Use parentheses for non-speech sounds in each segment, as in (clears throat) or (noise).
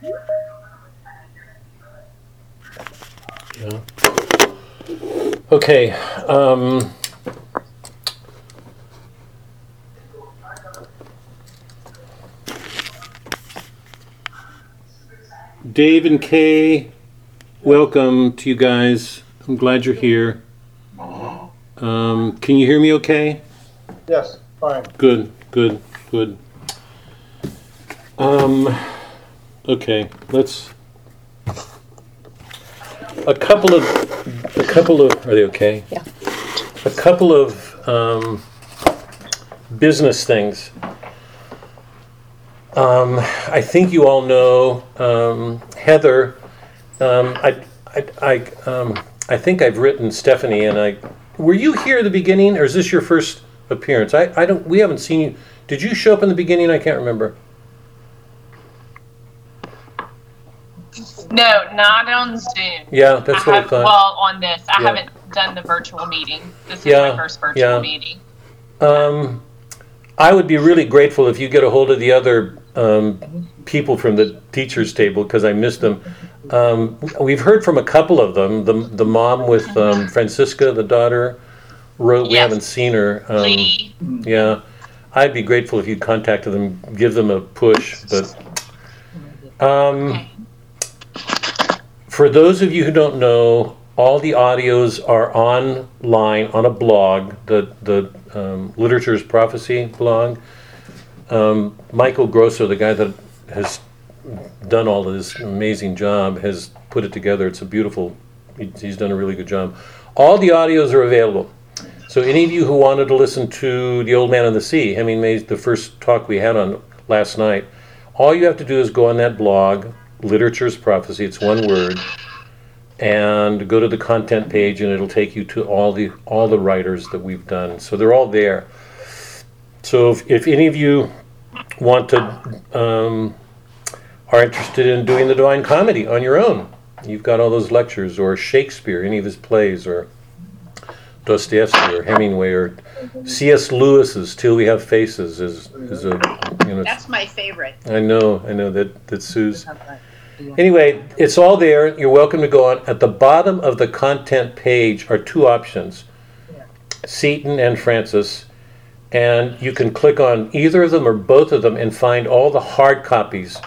Yeah. Okay, um. Dave and Kay, welcome to you guys. I'm glad you're here. Um, can you hear me okay? Yes, fine. Good, good, good. Um, okay, let's. A couple of, a couple of, are they okay? Yeah. A couple of, um, business things. Um, I think you all know, um, Heather, um, I, I, I, um, I think I've written Stephanie and I, were you here at the beginning or is this your first appearance? I, I don't, we haven't seen you. Did you show up in the beginning? I can't remember. No, not on Zoom. Yeah, that's I what I thought. well, on this, I Yeah. haven't done the virtual meeting. This is Yeah, my first virtual yeah. meeting. Um, I would be really grateful if you get a hold of the other um, people from the teachers table because I missed them. Um, we've heard from a couple of them. The the mom with um, (laughs) Francisca, the daughter, wrote. We haven't seen her. Um, yeah, I'd be grateful if you contacted them, give them a push. But um, Okay. For those of you who don't know, all the audios are online on a blog, the the um, Literature as Prophecy blog. Um, Michael Grosso, the guy that has done all this amazing job, has put it together. It's a beautiful. He's done a really good job. All the audios are available. So any of you who wanted to listen to The Old Man and the Sea, Hemingway's the first talk we had on last night, all you have to do is go on that blog, Literature as Prophecy. It's one word and go to the content page and it'll take you to all the all the writers that we've done so they're all there so if, if any of you want to um, are interested in doing the divine comedy on your own you've got all those lectures or shakespeare any of his plays or dostoevsky or hemingway or cs lewis's till we have faces is is a you know That's my favorite. i know i know that that sue's Anyway, it's all there. You're welcome to go on. At the bottom of the content page are two options Seton and Francis. And you can click on either of them or both of them and find all the hard copies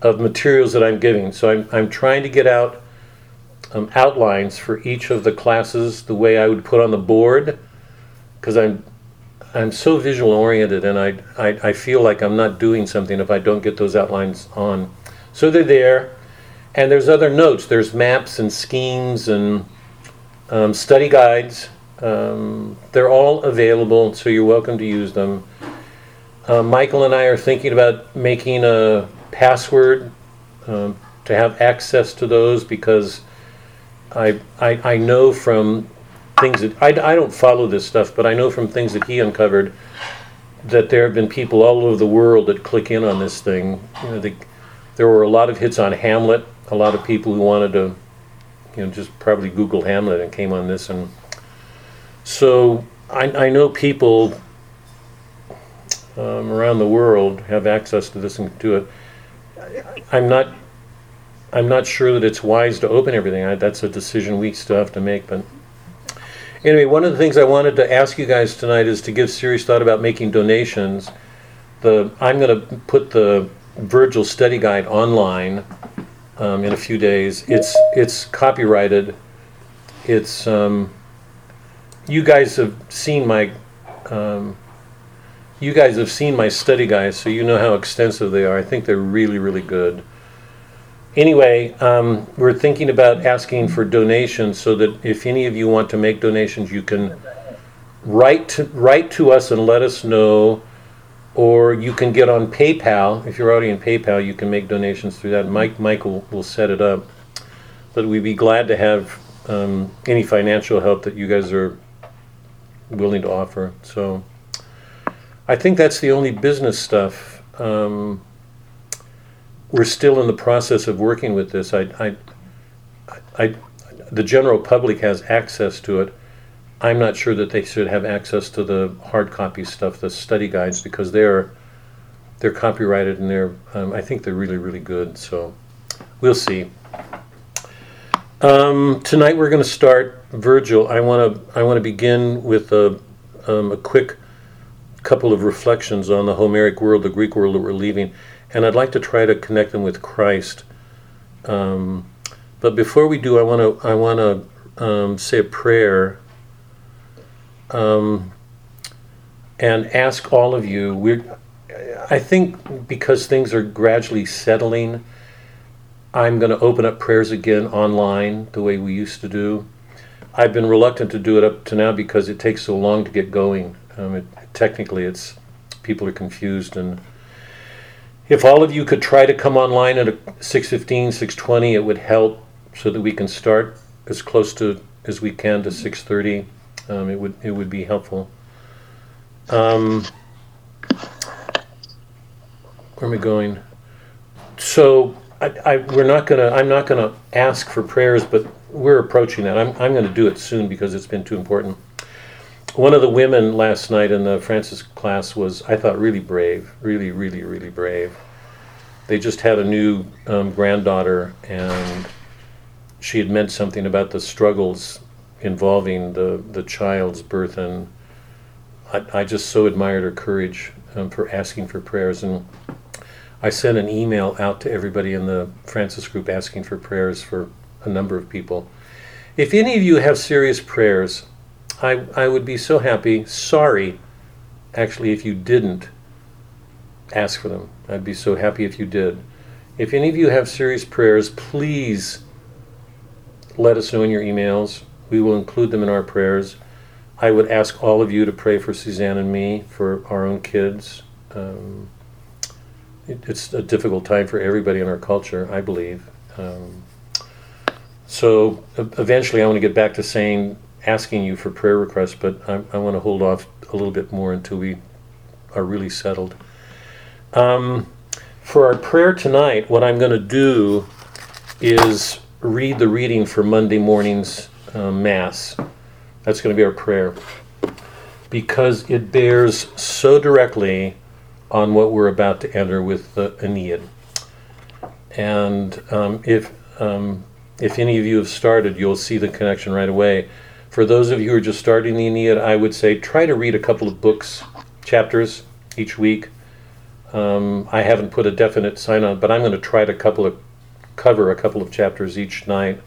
of materials that I'm giving. So I'm, I'm trying to get out um, outlines for each of the classes the way I would put on the board because I'm I'm so visual oriented and I, I, I feel like I'm not doing something if I don't get those outlines on. So they're there, and there's other notes. There's maps and schemes and um, study guides. Um, they're all available, so you're welcome to use them. Uh, Michael and I are thinking about making a password um, to have access to those because I, I, I know from things that I, I don't follow this stuff, but I know from things that he uncovered that there have been people all over the world that click in on this thing. You know, they, there were a lot of hits on Hamlet. A lot of people who wanted to, you know, just probably Google Hamlet and came on this. And so I, I know people um, around the world have access to this and do it. I- I'm not. I'm not sure that it's wise to open everything. I, that's a decision we still have to make. But anyway, one of the things I wanted to ask you guys tonight is to give serious thought about making donations. The I'm going to put the Virgil Study Guide online um, in a few days. It's it's copyrighted. It's um, you guys have seen my um, you guys have seen my study guides, so you know how extensive they are. I think they're really really good. Anyway, um, we're thinking about asking for donations so that if any of you want to make donations, you can write to, write to us and let us know or you can get on PayPal. If you're already in PayPal, you can make donations through that. Mike, will, will set it up. But we'd be glad to have um, any financial help that you guys are willing to offer. So I think that's the only business stuff. Um, we're still in the process of working with this. I, I, I, the general public has access to it. I'm not sure that they should have access to the hard copy stuff, the study guides, because they're they're copyrighted and they're, um, I think they're really, really good. So we'll see. Um, tonight we're going to start Virgil. I want to I want to begin with a um, a quick couple of reflections on the Homeric world, the Greek world that we're leaving, and I'd like to try to connect them with Christ. Um, but before we do, I want to I want to um, say a prayer um, and ask all of you. We're I think because things are gradually settling, I'm going to open up prayers again online the way we used to do. I've been reluctant to do it up to now because it takes so long to get going. Um, it, technically, it's people are confused, and if all of you could try to come online at 6:15, 6:20, it would help so that we can start as close to as we can to 6:30. Um, it would it would be helpful. Um, where am I going? So I, I, we're not gonna. I'm not gonna ask for prayers, but we're approaching that. I'm I'm gonna do it soon because it's been too important. One of the women last night in the Francis class was, I thought, really brave, really, really, really brave. They just had a new um, granddaughter, and she had meant something about the struggles involving the the child's birth, and I, I just so admired her courage um, for asking for prayers and I sent an email out to everybody in the Francis group asking for prayers for a number of people. If any of you have serious prayers, I, I would be so happy. Sorry, actually, if you didn't ask for them. I'd be so happy if you did. If any of you have serious prayers, please let us know in your emails. We will include them in our prayers. I would ask all of you to pray for Suzanne and me, for our own kids. Um, it's a difficult time for everybody in our culture, I believe. Um, so eventually, I want to get back to saying, asking you for prayer requests, but I, I want to hold off a little bit more until we are really settled. Um, for our prayer tonight, what I'm going to do is read the reading for Monday morning's uh, Mass. That's going to be our prayer. Because it bears so directly on what we're about to enter with the Aeneid. And um, if um, if any of you have started, you'll see the connection right away. For those of you who are just starting the Aeneid, I would say try to read a couple of books, chapters each week. Um, I haven't put a definite sign on, but I'm going to try to couple of, cover a couple of chapters each night.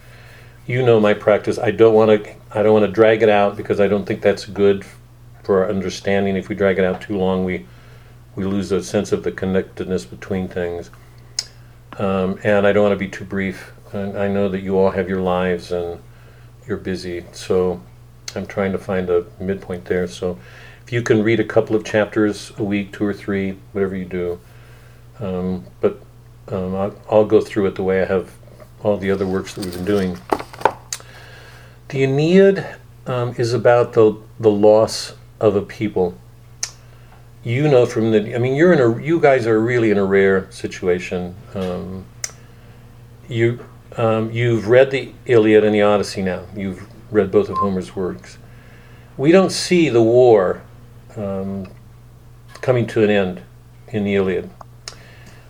You know my practice. I don't want to. I don't want to drag it out because I don't think that's good for our understanding. If we drag it out too long, we we lose a sense of the connectedness between things. Um, and I don't want to be too brief. And I know that you all have your lives and you're busy, so I'm trying to find a midpoint there. So if you can read a couple of chapters a week, two or three, whatever you do. Um, but um, I'll, I'll, go through it the way I have all the other works that we've been doing. The Aeneid um, is about the, the loss of a people. You know from the i mean you're in a you guys are really in a rare situation. Um, you um, you've read the iliad and the odyssey now. You've read both of homer's works. We don't see the war um, coming to an end in the iliad.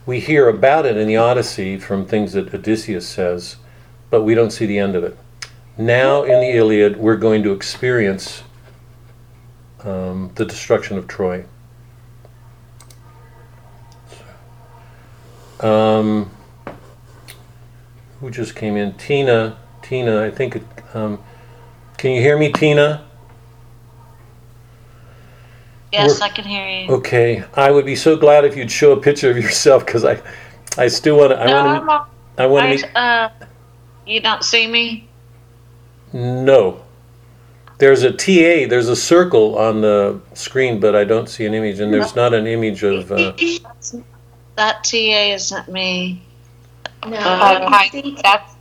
We hear about it in the odyssey from things that odysseus says but we don't see the end of it now in the iliad we're going to experience um, the destruction of troy Um, who just came in? Tina. Tina, I think. It, um, can you hear me, Tina? Yes, We're, I can hear you. Okay, I would be so glad if you'd show a picture of yourself because I, I still want to. I no, want to. I want to meet. Uh, you don't see me. No. There's a TA. There's a circle on the screen, but I don't see an image, and there's not an image of. Uh, that TA isn't me. No, uh, hi, that's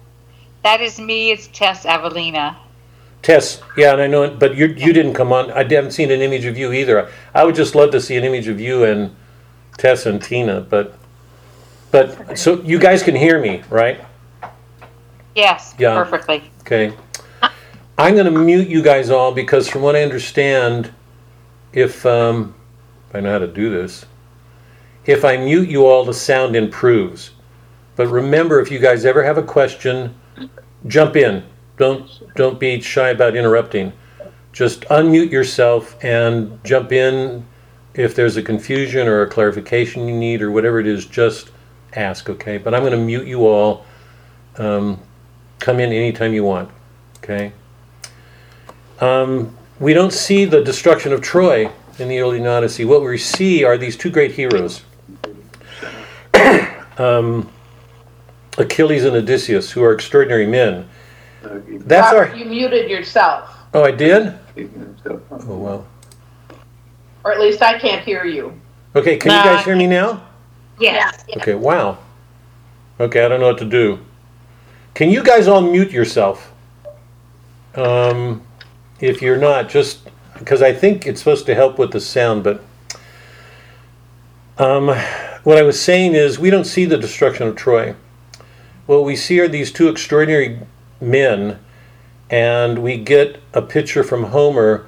that is me. It's Tess Evelina. Tess, yeah, and I know, it, but you you didn't come on. I haven't seen an image of you either. I would just love to see an image of you and Tess and Tina, but but so you guys can hear me, right? Yes, yeah. perfectly. Okay. I'm going to mute you guys all because, from what I understand, if um, I know how to do this, If I mute you all, the sound improves. But remember, if you guys ever have a question, jump in. Don't don't be shy about interrupting. Just unmute yourself and jump in if there's a confusion or a clarification you need or whatever it is. Just ask, okay? But I'm going to mute you all. Um, come in anytime you want, okay? Um, we don't see the destruction of Troy in the Iliad and Odyssey. What we see are these two great heroes, (coughs) um, Achilles and Odysseus, who are extraordinary men. That's Robert, our. You muted yourself, Oh, I did. Oh well. or at least I can't hear you. Okay, can you guys hear me now? Yes. Okay, wow. Okay, I don't know what to do. Can you guys all mute yourself? Um, if you're not, just because I think it's supposed to help with the sound, but um, what I was saying is we don't see the destruction of Troy. What we see are these two extraordinary men, and we get a picture from Homer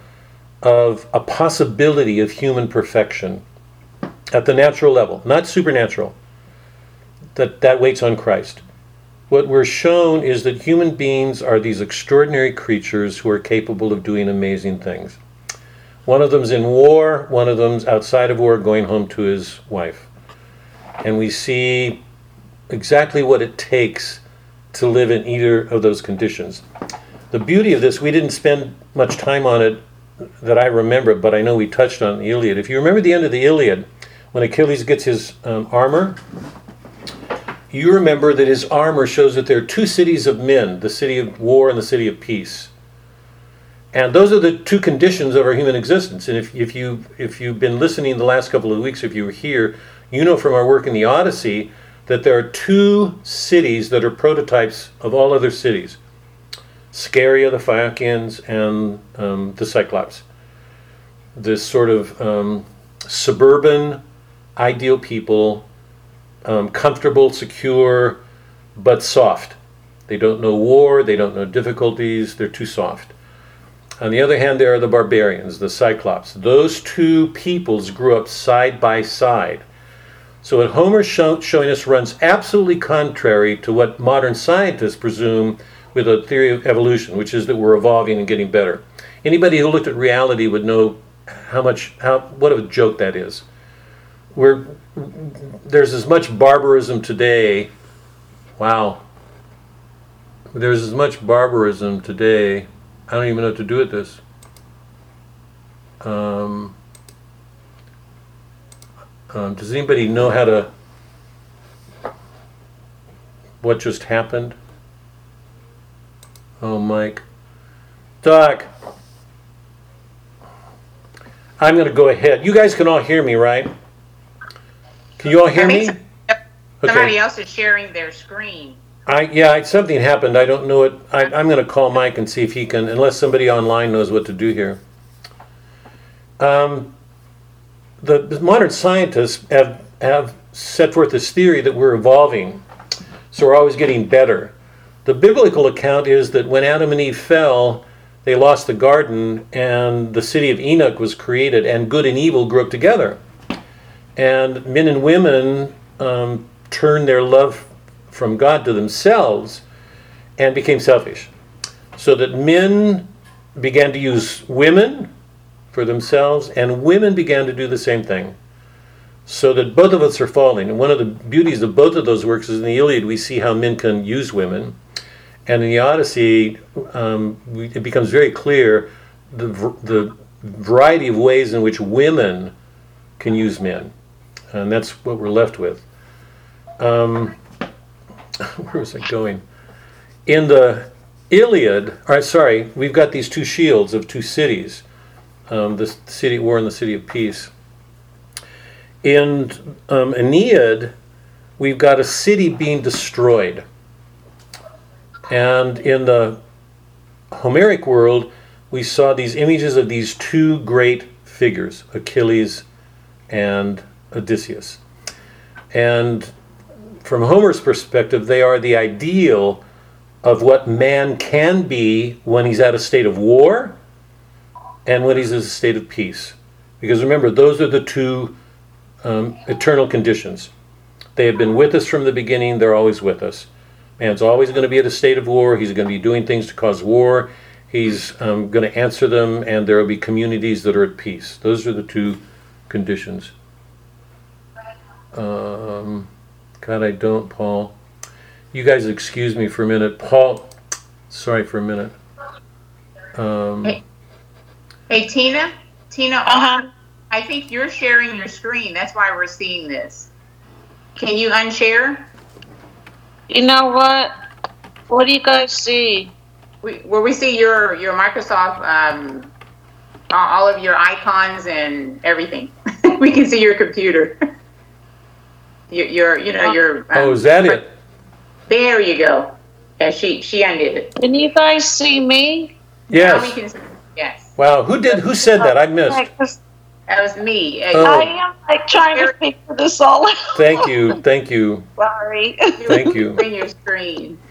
of a possibility of human perfection at the natural level, not supernatural. That that waits on Christ. What we're shown is that human beings are these extraordinary creatures who are capable of doing amazing things. One of them's in war, one of them's outside of war going home to his wife. And we see exactly what it takes to live in either of those conditions. The beauty of this, we didn't spend much time on it that I remember, but I know we touched on the Iliad. If you remember the end of the Iliad, when Achilles gets his um, armor, you remember that his armor shows that there are two cities of men the city of war and the city of peace. And those are the two conditions of our human existence. And if, if, you, if you've been listening the last couple of weeks, if you were here, you know from our work in the Odyssey that there are two cities that are prototypes of all other cities Scheria, the Phaeacians, and um, the Cyclops. This sort of um, suburban, ideal people, um, comfortable, secure, but soft. They don't know war, they don't know difficulties, they're too soft. On the other hand, there are the barbarians, the Cyclops. Those two peoples grew up side by side. So what Homer's show, showing us runs absolutely contrary to what modern scientists presume with a theory of evolution, which is that we're evolving and getting better. Anybody who looked at reality would know how much how what a joke that is. We're there's as much barbarism today. Wow. There's as much barbarism today. I don't even know what to do with this. Um, um, does anybody know how to what just happened? Oh, Mike. Doc. I'm going to go ahead. You guys can all hear me, right? Can you all hear me? Somebody else is sharing their screen. I yeah, something happened. I don't know it. I, I'm going to call Mike and see if he can, unless somebody online knows what to do here. Um, the, the modern scientists have have set forth this theory that we're evolving, so we're always getting better. The biblical account is that when Adam and Eve fell, they lost the garden, and the city of Enoch was created, and good and evil grew up together. And men and women um, turned their love from God to themselves and became selfish. So that men began to use women for themselves, and women began to do the same thing. So that both of us are falling. And one of the beauties of both of those works is in the Iliad, we see how men can use women. And in the Odyssey, um, we, it becomes very clear the, the variety of ways in which women can use men. And that's what we're left with. Um, (laughs) where was I going? In the Iliad, right, sorry, we've got these two shields of two cities um, the city war and the city of peace. In um, Aeneid, we've got a city being destroyed. And in the Homeric world, we saw these images of these two great figures, Achilles and Odysseus. And from Homer's perspective, they are the ideal of what man can be when he's at a state of war and when he's in a state of peace. Because remember, those are the two um, eternal conditions. They have been with us from the beginning, they're always with us. Man's always going to be at a state of war, he's going to be doing things to cause war, he's um, going to answer them, and there will be communities that are at peace. Those are the two conditions. Um, God, I don't, Paul. You guys excuse me for a minute. Paul, sorry for a minute. Um, Hey. Hey, Tina? Tina, Uh-huh. I think you're sharing your screen. That's why we're seeing this. Can you unshare? You know what? What do you guys see? We, where we see your, your Microsoft, um, all all of your icons and everything. (laughs) we can see your computer. (laughs) Your, your you know, your. um, oh, is that it? There you go. Yeah, she, she undid it. Can you guys see me? Now we Yes. can, yes. Wow, who did? Who said that? I missed. That was me. Oh. I am like trying to figure this all out. Thank you, (laughs) thank you, Sorry. thank you. Bring your screen. (laughs)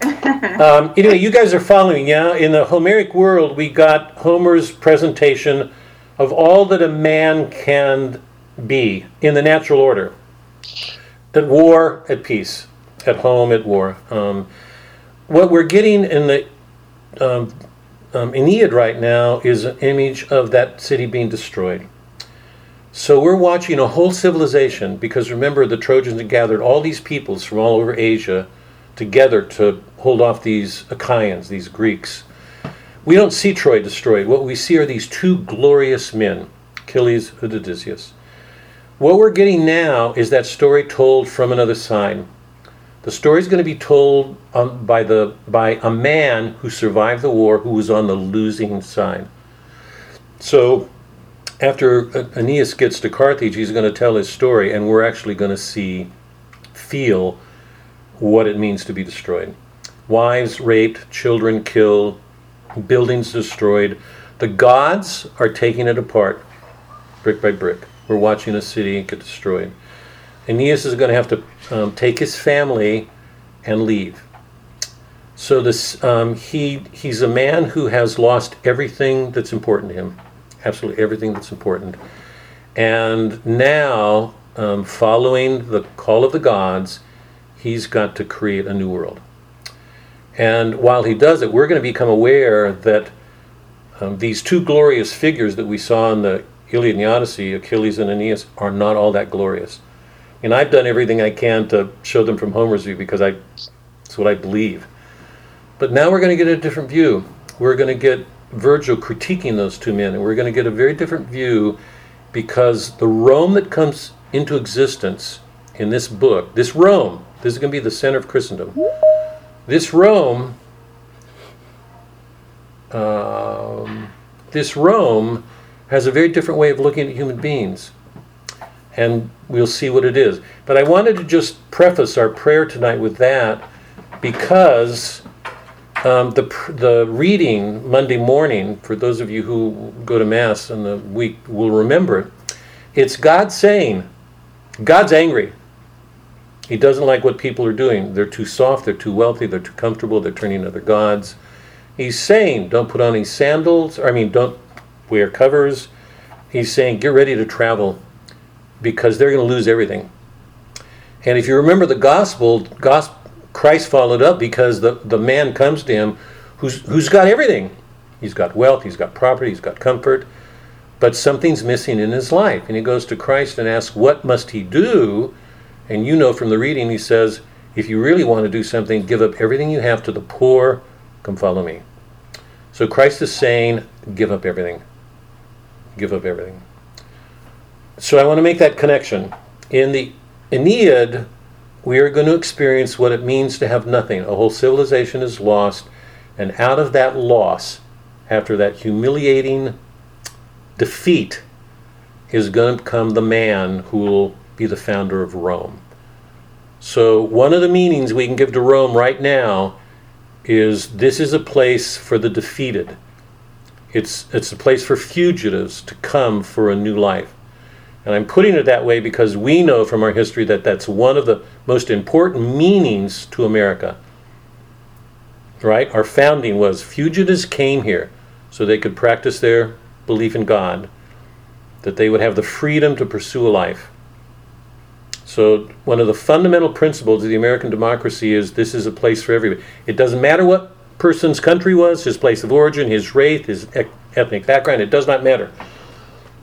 Um, anyway, you guys are following, yeah? In the Homeric world, we got Homer's presentation of all that a man can be in the natural order at war, at peace, at home, at war. Um, what we're getting in the um, um, Aeneid right now is an image of that city being destroyed. So we're watching a whole civilization because remember, the Trojans had gathered all these peoples from all over Asia together to hold off these Achaeans, these Greeks. We don't see Troy destroyed. What we see are these two glorious men, Achilles and Odysseus. What we're getting now is that story told from another side. The story is going to be told um, by the by a man who survived the war, who was on the losing side. So, after Aeneas gets to Carthage, he's going to tell his story, and we're actually going to see, feel what it means to be destroyed. Wives raped, children killed, buildings destroyed. The gods are taking it apart, brick by brick. We're watching a city get destroyed. Aeneas is going to have to um, take his family and leave. So this um, he he's a man who has lost everything that's important to him, absolutely everything that's important, and now um, following the call of the gods, he's got to create a new world. And while he does it, we're going to become aware that um, these two glorious figures that we saw in the Iliad and the Odyssey, Achilles and Aeneas, are not all that glorious. And I've done everything I can to show them from Homer's view because I, it's what I believe. But now we're going to get a different view. We're going to get Virgil critiquing those two men, and we're going to get a very different view because the Rome that comes into existence in this book, this Rome, this is going to be the center of Christendom. This Rome, um, this Rome has a very different way of looking at human beings and we'll see what it is. But I wanted to just preface our prayer tonight with that because um, the the reading Monday morning for those of you who go to mass in the week will remember it. It's God saying, God's angry. He doesn't like what people are doing. They're too soft. They're too wealthy. They're too comfortable. They're turning to other gods. He's saying, don't put on any sandals. I mean, don't wear covers. He's saying, get ready to travel because they're going to lose everything. And if you remember the gospel, gospel Christ followed up because the, the man comes to him who's, who's got everything. He's got wealth, he's got property, he's got comfort, but something's missing in his life. And he goes to Christ and asks, What must he do? And you know from the reading, he says, If you really want to do something, give up everything you have to the poor, come follow me. So Christ is saying, Give up everything. Give up everything. So I want to make that connection. In the Aeneid, we are going to experience what it means to have nothing. A whole civilization is lost, and out of that loss, after that humiliating defeat, is going to come the man who will be the founder of Rome. So, one of the meanings we can give to Rome right now is this is a place for the defeated. It's, it's a place for fugitives to come for a new life. And I'm putting it that way because we know from our history that that's one of the most important meanings to America. Right? Our founding was fugitives came here so they could practice their belief in God, that they would have the freedom to pursue a life. So one of the fundamental principles of the American democracy is this is a place for everybody. It doesn't matter what person's country was, his place of origin, his race, his ethnic background, it does not matter.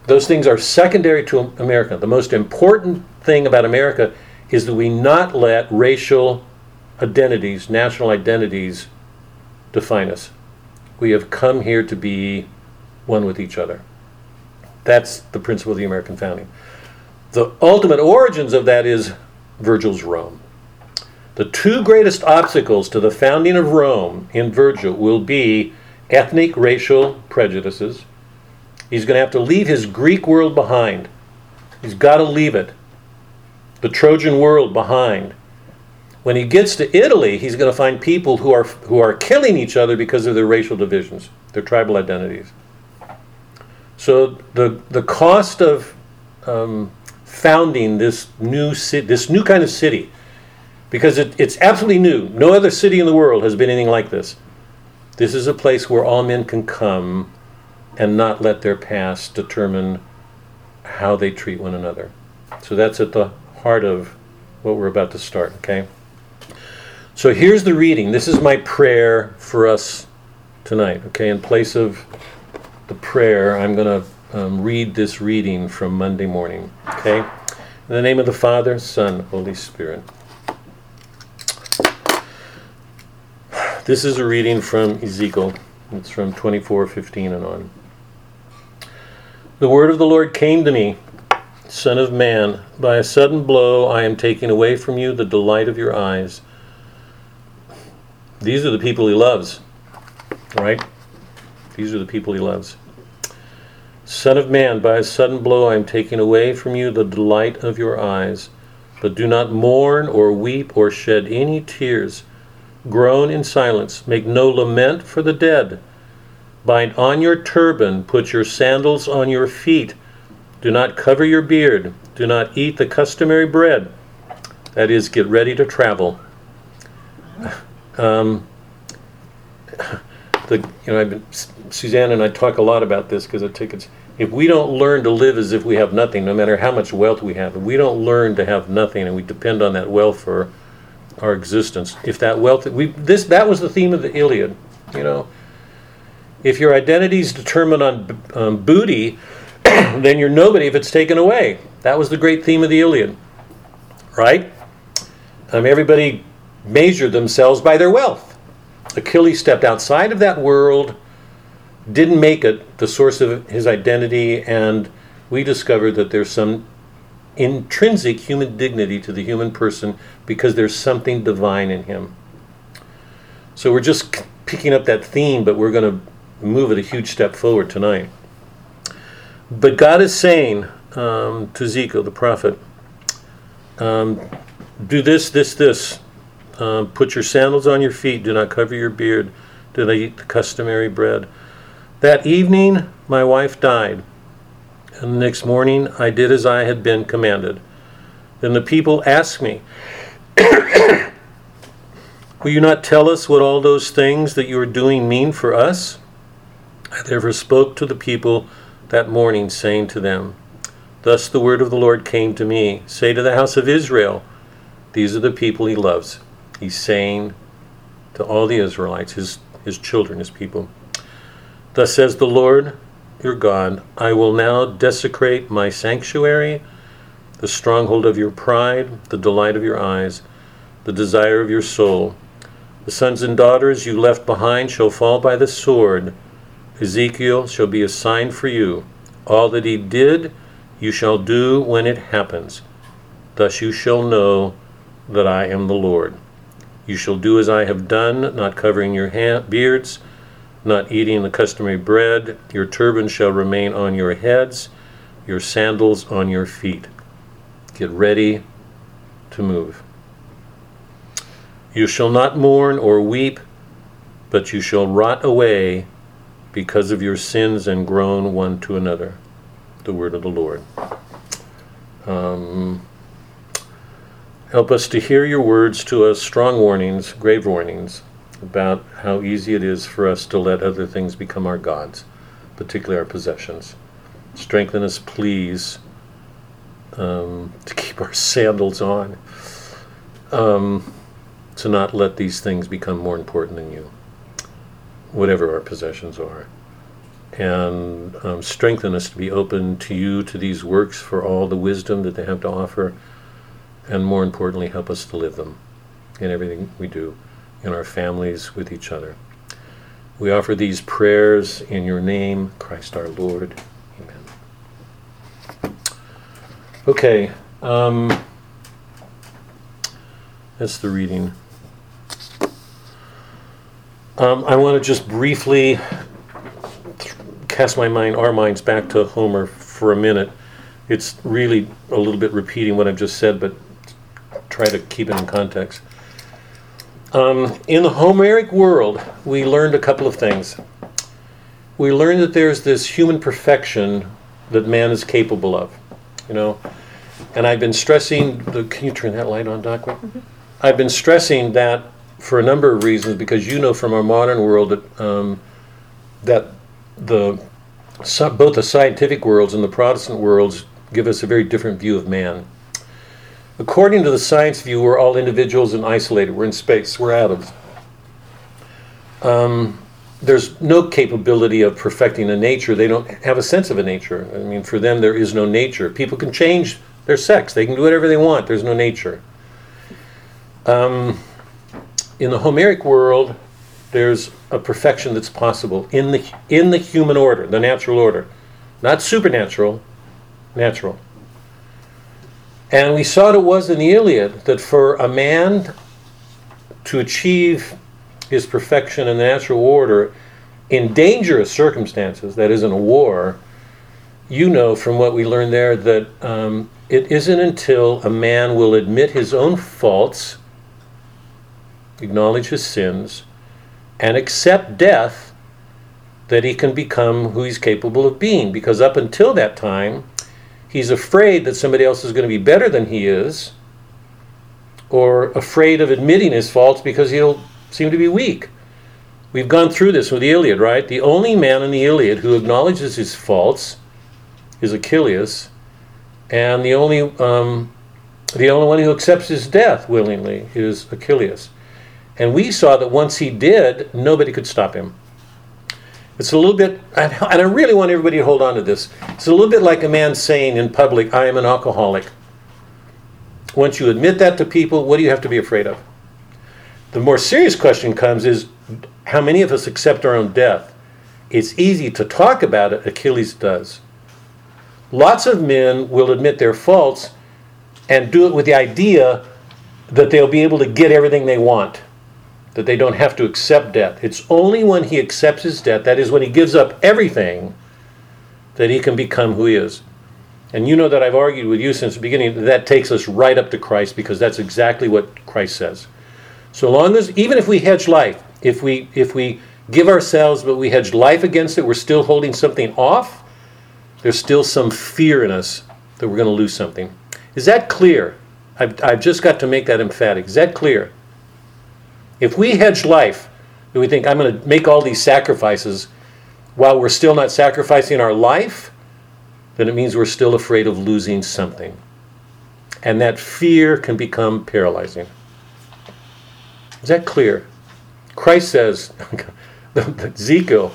Those things are secondary to America. The most important thing about America is that we not let racial identities, national identities, define us. We have come here to be one with each other. That's the principle of the American founding. The ultimate origins of that is Virgil's Rome. The two greatest obstacles to the founding of Rome in Virgil will be ethnic racial prejudices. He's going to have to leave his Greek world behind. He's got to leave it. The Trojan world behind. When he gets to Italy, he's going to find people who are who are killing each other because of their racial divisions, their tribal identities. So the the cost of um, founding this new city, this new kind of city, because it, it's absolutely new. No other city in the world has been anything like this. This is a place where all men can come and not let their past determine how they treat one another. So that's at the heart of what we're about to start, okay? So here's the reading. This is my prayer for us tonight, okay? In place of the prayer, I'm going to um, read this reading from Monday morning, okay? In the name of the Father, Son, Holy Spirit. This is a reading from Ezekiel. It's from 24:15 and on. The word of the Lord came to me, Son of man, by a sudden blow I am taking away from you the delight of your eyes. These are the people he loves, right? These are the people he loves. Son of man, by a sudden blow I am taking away from you the delight of your eyes. But do not mourn or weep or shed any tears. Groan in silence. Make no lament for the dead. Bind on your turban. Put your sandals on your feet. Do not cover your beard. Do not eat the customary bread. That is, get ready to travel. Um, (laughs) the you know I've been Suzanne and I talk a lot about this because I think it's if we don't learn to live as if we have nothing, no matter how much wealth we have, if we don't learn to have nothing and we depend on that wealth for our existence, if that wealth we this that was the theme of the Iliad, you know. If your identity is determined on um, booty, (clears throat) then you're nobody if it's taken away. That was the great theme of the Iliad, right? Um, everybody measured themselves by their wealth. Achilles stepped outside of that world, didn't make it the source of his identity, and we discovered that there's some intrinsic human dignity to the human person because there's something divine in him. So we're just picking up that theme, but we're going to move it a huge step forward tonight. But God is saying um, to Ezekiel, the prophet, um, do this, this, this. Um, put your sandals on your feet. Do not cover your beard. Do not eat the customary bread. That evening, my wife died. And the next morning, I did as I had been commanded. Then the people asked me, (coughs) Will you not tell us what all those things that you are doing mean for us? I therefore spoke to the people that morning, saying to them, Thus the word of the Lord came to me Say to the house of Israel, These are the people he loves. He's saying to all the Israelites, his, his children, his people, Thus says the Lord your God, I will now desecrate my sanctuary, the stronghold of your pride, the delight of your eyes, the desire of your soul. The sons and daughters you left behind shall fall by the sword. Ezekiel shall be a sign for you. All that he did, you shall do when it happens. Thus you shall know that I am the Lord. You shall do as I have done, not covering your ha- beards, not eating the customary bread. Your turban shall remain on your heads, your sandals on your feet. Get ready to move. You shall not mourn or weep, but you shall rot away because of your sins and groan one to another. The word of the Lord. Um, help us to hear your words to us, strong warnings, grave warnings about how easy it is for us to let other things become our gods, particularly our possessions. Strengthen us, please, um, to keep our (laughs) sandals on, um, to not let these things become more important than you, whatever our possessions are. And um, strengthen us to be open to you, to these works, for all the wisdom that they have to offer, and more importantly, help us to live them in everything we do, in our families, with each other. We offer these prayers in your name, Christ our Lord. Amen. Okay, um, that's the reading. Um, I want to just briefly cast my mind, our minds, back to Homer for a minute. It's really a little bit repeating what I've just said, but try to keep it in context. Um, in the Homeric world, we learned a couple of things. We learned that there's this human perfection that man is capable of, you know. And I've been stressing. The, can you turn that light on, Doc? I've been stressing that for a number of reasons because you know from our modern world that um, that the both the scientific worlds and the Protestant worlds give us a very different view of man. According to the science view, we're all individuals and isolated. We're in space. We're atoms. Um, there's no capability of perfecting a nature. They don't have a sense of a nature. I mean, for them, there is no nature. People can change their sex. They can do whatever they want. There's no nature. Um, in the Homeric world, there's a perfection that's possible in the in the human order, the natural order, not supernatural, natural. And we saw it was in the Iliad that for a man to achieve his perfection in the natural order in dangerous circumstances, that is, in a war, you know from what we learned there that um, it isn't until a man will admit his own faults, acknowledge his sins, and accept death that he can become who he's capable of being. Because up until that time, he's afraid that somebody else is going to be better than he is, or afraid of admitting his faults because he'll seem to be weak. We've gone through this with the Iliad, right? The only man in the Iliad who acknowledges his faults is Achilles, and the only um, the only one who accepts his death willingly is Achilles. And we saw that once he did, nobody could stop him. It's a little bit, and I really want everybody to hold on to this. It's a little bit like a man saying in public, I am an alcoholic. Once you admit that to people, what do you have to be afraid of? The more serious question comes is how many of us accept our own death? It's easy to talk about it, Achilles does. Lots of men will admit their faults and do it with the idea that they'll be able to get everything they want, that they don't have to accept death. It's only when he accepts his death, that is, when he gives up everything, that he can become who he is. And you know that I've argued with you since the beginning that, that takes us right up to Christ because that's exactly what Christ says. So long as, even if we hedge life, if we if we give ourselves but we hedge life against it, we're still holding something off. There's still some fear in us that we're going to lose something. Is that clear? I've, I've just got to make that emphatic. Is that clear? If we hedge life, and we think I'm going to make all these sacrifices while we're still not sacrificing our life, then it means we're still afraid of losing something. And that fear can become paralyzing. Is that clear? Christ says, (laughs) Ezekiel,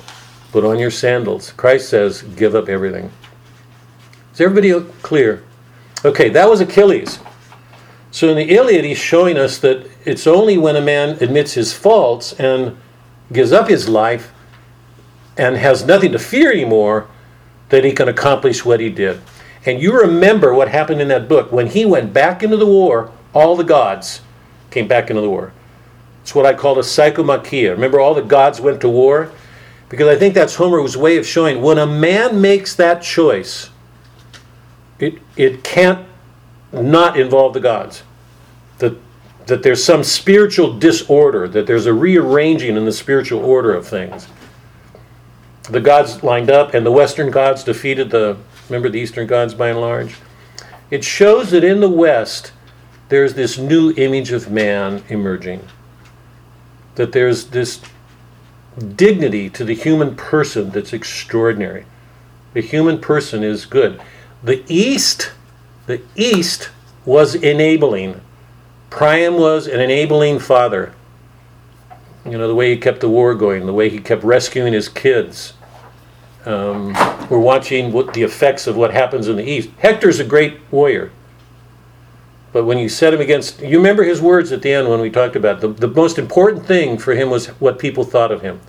put on your sandals. Christ says, give up everything. Is everybody clear? Okay, that was Achilles. So in the Iliad, he's showing us that it's only when a man admits his faults and gives up his life and has nothing to fear anymore that he can accomplish what he did. And you remember what happened in that book. When he went back into the war, all the gods came back into the war. It's what I call a psychomachia. Remember, all the gods went to war? Because I think that's Homer's way of showing when a man makes that choice, it, it can't not involve the gods. That, that there's some spiritual disorder, that there's a rearranging in the spiritual order of things. The gods lined up, and the Western gods defeated the, remember the Eastern gods by and large? It shows that in the West, there's this new image of man emerging. That there's this dignity to the human person that's extraordinary. The human person is good. The East The East was enabling. Priam was an enabling father. You know, the way he kept the war going, the way he kept rescuing his kids. Um, we're watching what the effects of what happens in the East. Hector's a great warrior. But when you set him against, you remember his words at the end when we talked about the, the most important thing for him was what people thought of him.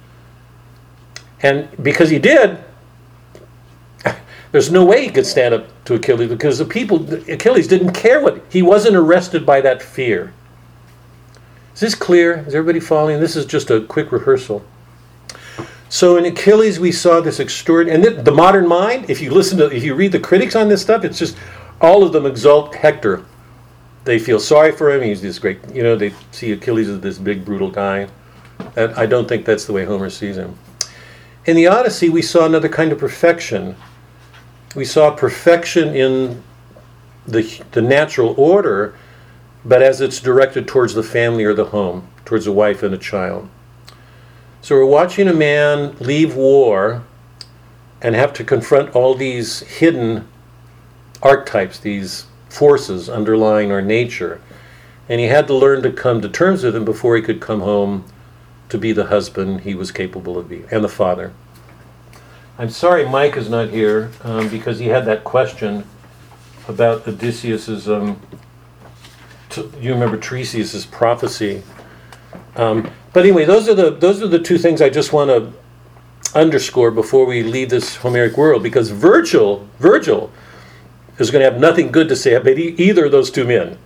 And because he did, there's no way he could stand up to Achilles because the people, Achilles didn't care what, he wasn't arrested by that fear. Is this clear? Is everybody following? This is just a quick rehearsal. So in Achilles, we saw this extraordinary, and the, modern mind. If you listen to, if you read the critics on this stuff, it's just all of them exalt Hector. They feel sorry for him. He's this great, you know. They see Achilles as this big, brutal guy. And I don't think that's the way Homer sees him. In the Odyssey, we saw another kind of perfection. We saw perfection in the the natural order, but as it's directed towards the family or the home, towards a wife and a child. So we're watching a man leave war and have to confront all these hidden archetypes, these forces underlying our nature. And he had to learn to come to terms with them before he could come home to be the husband he was capable of being and the father. I'm sorry Mike is not here um, because he had that question about Odysseus's. Um, t- you remember Tiresias's prophecy. Um, but anyway, those are the those are the two things I just want to underscore before we leave this Homeric world because Virgil Virgil is going to have nothing good to say about e- either of those two men.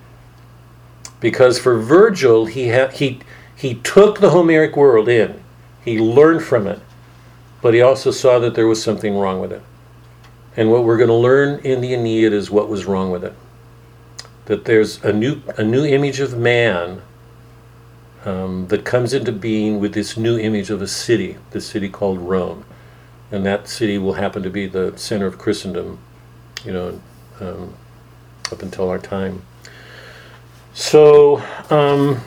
Because for Virgil, he ha- he he took the Homeric world in, he learned from it, but he also saw that there was something wrong with it. And what we're going to learn in the Aeneid is what was wrong with it. That there's a new a new image of man um, that comes into being with this new image of a city, the city called Rome, and that city will happen to be the center of Christendom, you know, um, up until our time. So, um,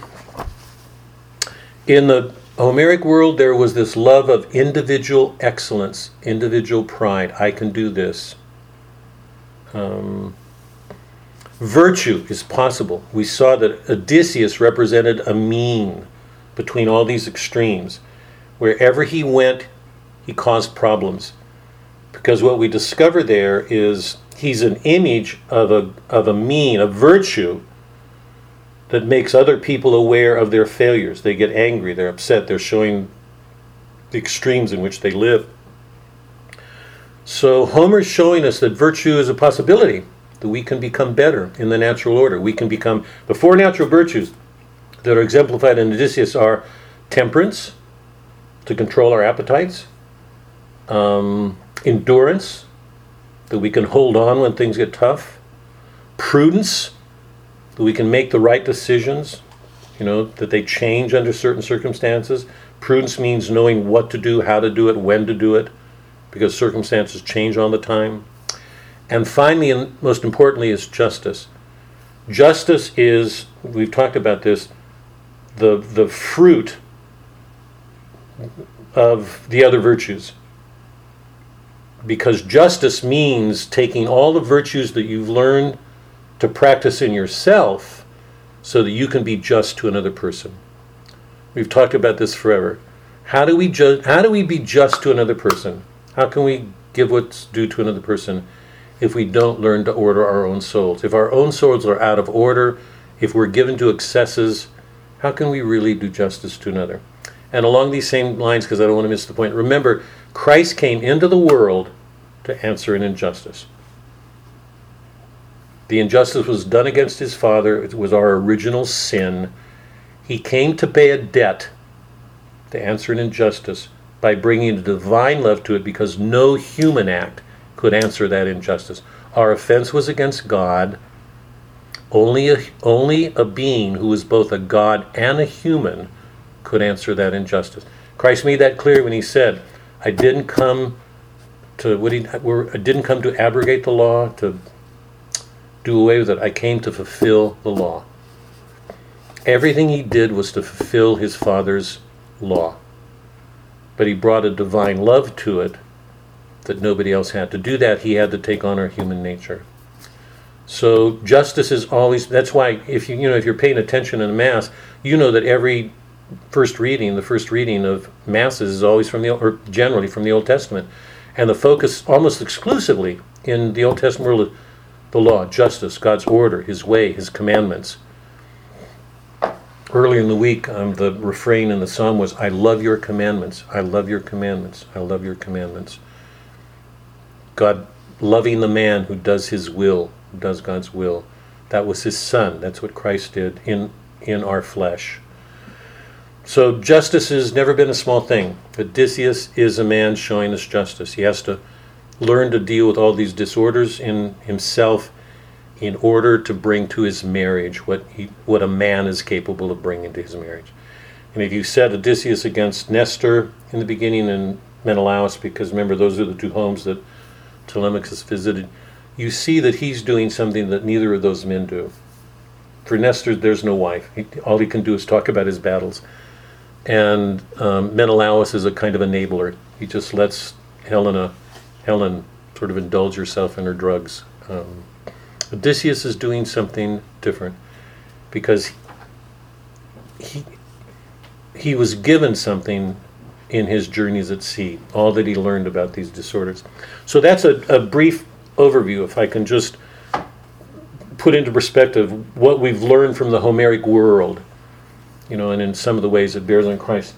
in the Homeric world, there was this love of individual excellence, individual pride. I can do this. Um, virtue is possible. We saw that Odysseus represented a mean between all these extremes. Wherever he went, he caused problems. Because what we discover there is he's an image of a, of a mean, a virtue that makes other people aware of their failures. They get angry, they're upset, they're showing the extremes in which they live. So Homer's showing us that virtue is a possibility, that we can become better in the natural order. We can become the four natural virtues that are exemplified in Odysseus are temperance, to control our appetites, um, endurance, that we can hold on when things get tough, prudence, that we can make the right decisions, you know, that they change under certain circumstances. Prudence means knowing what to do, how to do it, when to do it, because circumstances change all the time. And finally, and most importantly, is justice. Justice is, we've talked about this, the, the fruit of the other virtues. Because justice means taking all the virtues that you've learned to practice in yourself so that you can be just to another person. We've talked about this forever. How do we ju- how do we be just to another person? How can we give what's due to another person if we don't learn to order our own souls? If our own souls are out of order, if we're given to excesses, how can we really do justice to another? And along these same lines, because I don't want to miss the point, remember, Christ came into the world to answer an injustice. The injustice was done against his Father, it was our original sin. He came to pay a debt, to answer an injustice, by bringing a divine love to it because no human act could answer that injustice. Our offense was against God. Only a, only a being who is both a God and a human could answer that injustice. Christ made that clear when he said, I didn't come to what he, I didn't come to abrogate the law, to do away with it. I came to fulfill the law. Everything he did was to fulfill his Father's law. But he brought a divine love to it that nobody else had. To do that, he had to take on our human nature. So justice is always, that's why if you, you know, if you're paying attention in Mass, you know that every first reading, the first reading of Masses is always from the, or generally from the Old Testament. And the focus almost exclusively in the Old Testament world the law, justice, God's order, His way, His commandments. Earlier in the week, um, the refrain in the psalm was, I love your commandments, I love your commandments, I love your commandments. God loving the man who does his will, who does God's will. That was his son. That's what Christ did in, in our flesh. So justice has never been a small thing. Odysseus is a man showing us justice. He has to learn to deal with all these disorders in himself in order to bring to his marriage what he what a man is capable of bringing to his marriage. And if you set Odysseus against Nestor in the beginning and Menelaus, because remember those are the two homes that Telemachus visited, you see that he's doing something that neither of those men do. For Nestor, there's no wife. He, all he can do is talk about his battles. And um, Menelaus is a kind of enabler. He just lets Helena, Helen, sort of indulge herself in her drugs. Um, Odysseus is doing something different because he he was given something in his journeys at sea, all that he learned about these disorders. So that's a, a brief overview, if I can just put into perspective what we've learned from the Homeric world, you know, and in some of the ways it bears on Christ.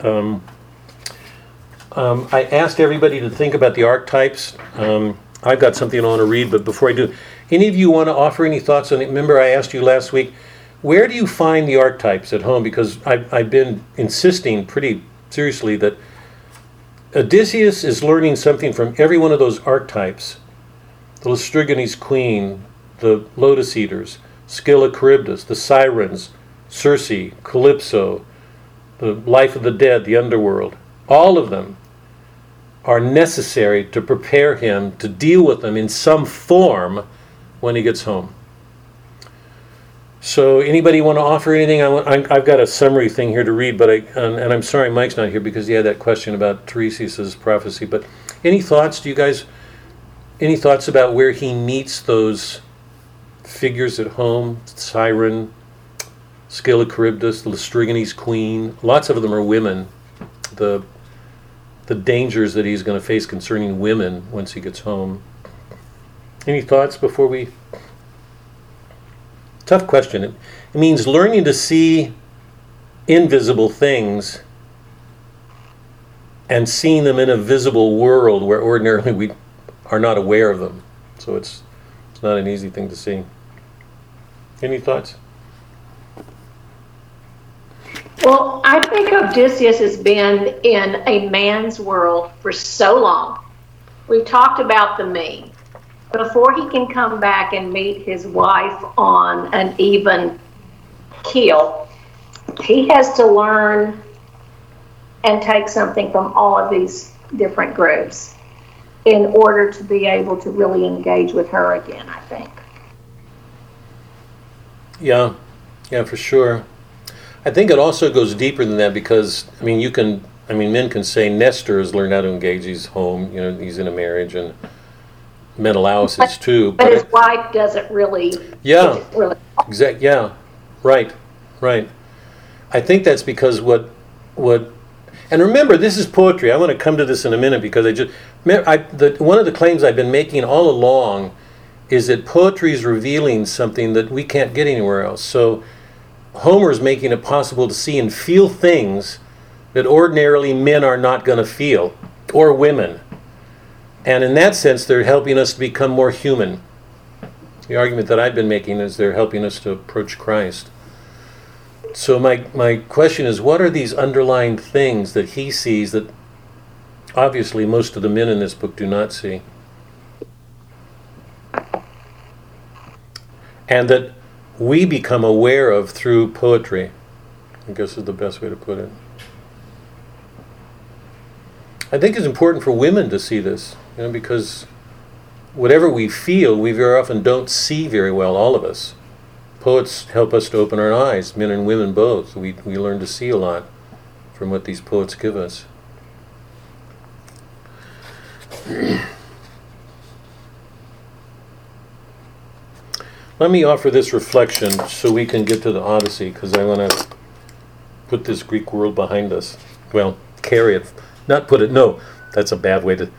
Um, um, I asked everybody to think about the archetypes. Um, I've got something I want to read, but before I do, any of you want to offer any thoughts on it? Remember, I asked you last week, where do you find the archetypes at home? Because I've, I've been insisting pretty seriously that Odysseus is learning something from every one of those archetypes the Laestrygons queen, the lotus eaters, Scylla Charybdis, the sirens, Circe, Calypso, the life of the dead, the underworld. All of them are necessary to prepare him to deal with them in some form when he gets home. So, anybody want to offer anything? I, have got a summary thing here to read, but I and, and, I'm sorry Mike's not here because he had that question about Tiresias's prophecy. But any thoughts? Do you guys any thoughts about where he meets those figures at home? Siren, Scylla Charybdis, the Laestrygons queen. Lots of them are women. The the dangers that he's going to face concerning women once he gets home. Any thoughts before we Tough question. It, it means learning to see invisible things and seeing them in a visible world where ordinarily we are not aware of them. So it's it's not an easy thing to see. Any thoughts? Well, I think Odysseus has been in a man's world for so long. We've talked about the me before he can come back and meet his wife on an even keel, he has to learn and take something from all of these different groups in order to be able to really engage with her again, I think. Yeah, yeah, for sure. I think it also goes deeper than that because, I mean, you can, I mean, men can say Nestor has learned how to engage. He's home, you know, he's in a marriage and Menelaus is too. But, but his wife doesn't really. Yeah. Really. Exact. Yeah. Right. Right. I think that's because what what and remember this is poetry. I want to come to this in a minute because I just I, the, one of the claims I've been making all along is that poetry is revealing something that we can't get anywhere else. So Homer is making it possible to see and feel things that ordinarily men are not going to feel or women and in that sense, they're helping us to become more human. The argument that I've been making is they're helping us to approach Christ. So, my, my question is what are these underlying things that he sees that obviously most of the men in this book do not see? And that we become aware of through poetry, I guess is the best way to put it. I think it's important for women to see this. You know, because whatever we feel, we very often don't see very well, all of us. Poets help us to open our eyes, men and women both. We, we learn to see a lot from what these poets give us. (clears throat) let me offer this reflection so we can get to the Odyssey, because I want to put this Greek world behind us. Well, carry it, not put it, no, that's a bad way to,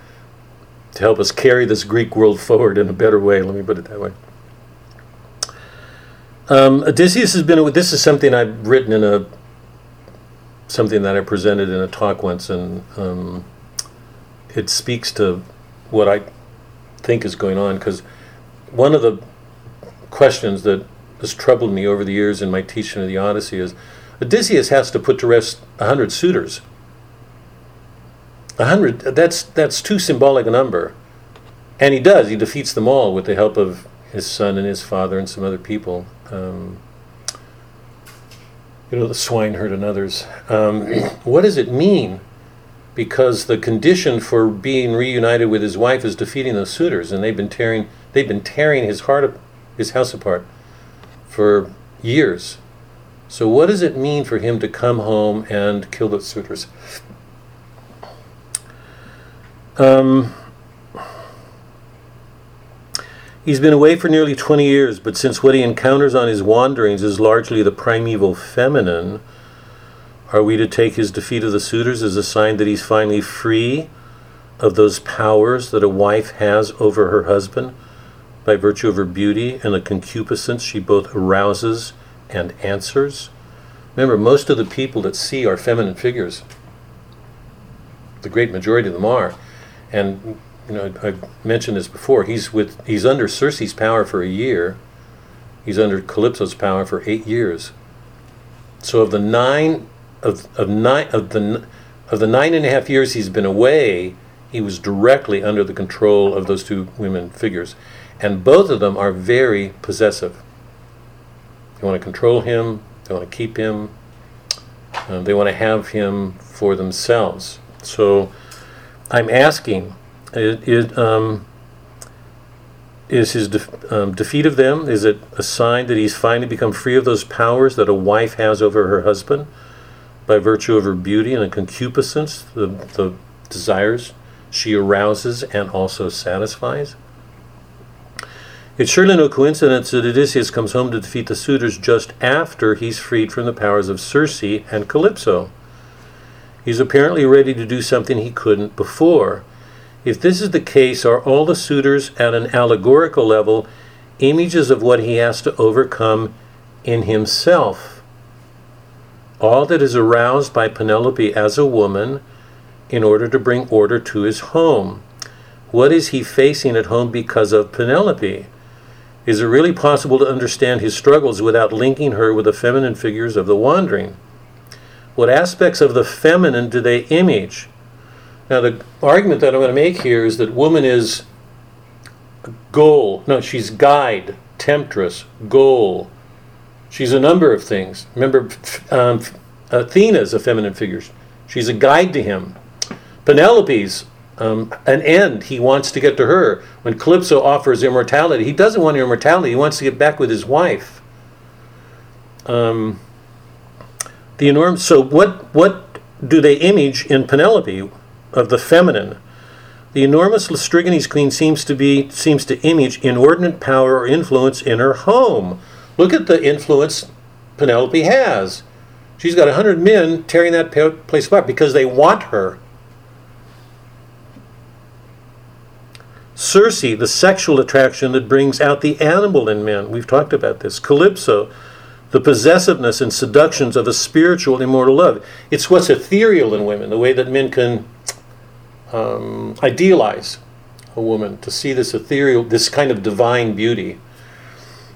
to help us carry this Greek world forward in a better way. Let me put it that way. Um, Odysseus has been, this is something I've written in a, something that I presented in a talk once, and um, it speaks to what I think is going on, because one of the questions that has troubled me over the years in my teaching of the Odyssey is Odysseus has to put to rest a hundred suitors. A hundred, that's, that's too symbolic a number. And he does, he defeats them all with the help of his son and his father and some other people. Um, you know, the swineherd and others. Um, (clears throat) what does it mean? Because the condition for being reunited with his wife is defeating those suitors, and they've been tearing, they've been tearing his heart, his house apart, for years. So, what does it mean for him to come home and kill those suitors? Um, he's been away for nearly 20 years, but since what he encounters on his wanderings is largely the primeval feminine, are we to take his defeat of the suitors as a sign that he's finally free of those powers that a wife has over her husband by virtue of her beauty and the concupiscence she both arouses and answers? Remember, most of the people that see are feminine figures. The great majority of them are and you know I, have mentioned this before. He's with he's under Circe's power for a year. He's under Calypso's power for eight years. So of the nine of of nine of the of the nine and a half years he's been away, he was directly under the control of those two women figures, and both of them are very possessive. They want to control him. They want to keep him. Uh, they want to have him for themselves. So I'm asking, it, it, um, is his de- um, defeat of them, is it a sign that he's finally become free of those powers that a wife has over her husband by virtue of her beauty and the concupiscence, the, the desires she arouses and also satisfies? It's surely no coincidence that Odysseus comes home to defeat the suitors just after he's freed from the powers of Circe and Calypso. He's apparently ready to do something he couldn't before. If this is the case, are all the suitors at an allegorical level images of what he has to overcome in himself? All that is aroused by Penelope as a woman in order to bring order to his home. What is he facing at home because of Penelope? Is it really possible to understand his struggles without linking her with the feminine figures of the wandering? What aspects of the feminine do they image? Now, the argument that I'm going to make here is that woman is goal. No, she's guide, temptress, goal. She's a number of things. Remember, um, Athena's a feminine figure. She's a guide to him. Penelope's um, an end. He wants to get to her. When Calypso offers immortality, he doesn't want immortality. He wants to get back with his wife. Um, the enormous. So what what do they image in Penelope of the feminine? The enormous Laestrygons queen seems to be seems to image inordinate power or influence in her home. Look at the influence Penelope has. She's got a hundred men tearing that place apart because they want her. Circe, the sexual attraction that brings out the animal in men. We've talked about this. Calypso, the possessiveness and seductions of a spiritual immortal love. It's what's ethereal in women, the way that men can um, idealize a woman to see this ethereal, this kind of divine beauty.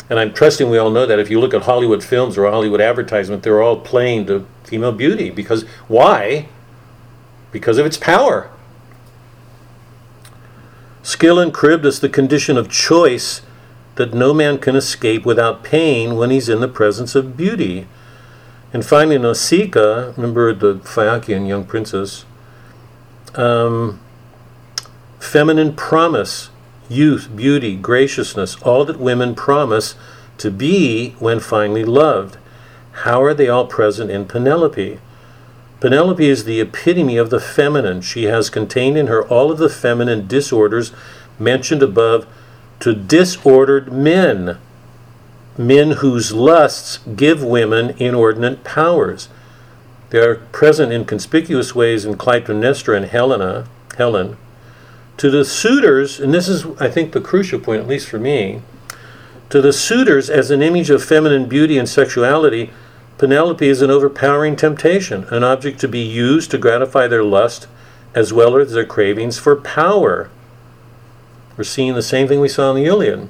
And I'm trusting we all know that if you look at Hollywood films or Hollywood advertisement, they're all playing to female beauty because why? Because of its power. Scylla and Charybdis the condition of choice that no man can escape without pain when he's in the presence of beauty. And finally, Nausicaa, remember the Phaeacian young princess, um, feminine promise, youth, beauty, graciousness, all that women promise to be when finally loved. How are they all present in Penelope? Penelope is the epitome of the feminine. She has contained in her all of the feminine disorders mentioned above to disordered men. men whose lusts give women inordinate powers. They are present in conspicuous ways in Clytemnestra and Helena, Helen. To the suitors, and this is, I think, the crucial point, at least for me, to the suitors, as an image of feminine beauty and sexuality, Penelope is an overpowering temptation, an object to be used to gratify their lust as well as their cravings for power. We're seeing the same thing we saw in the Iliad.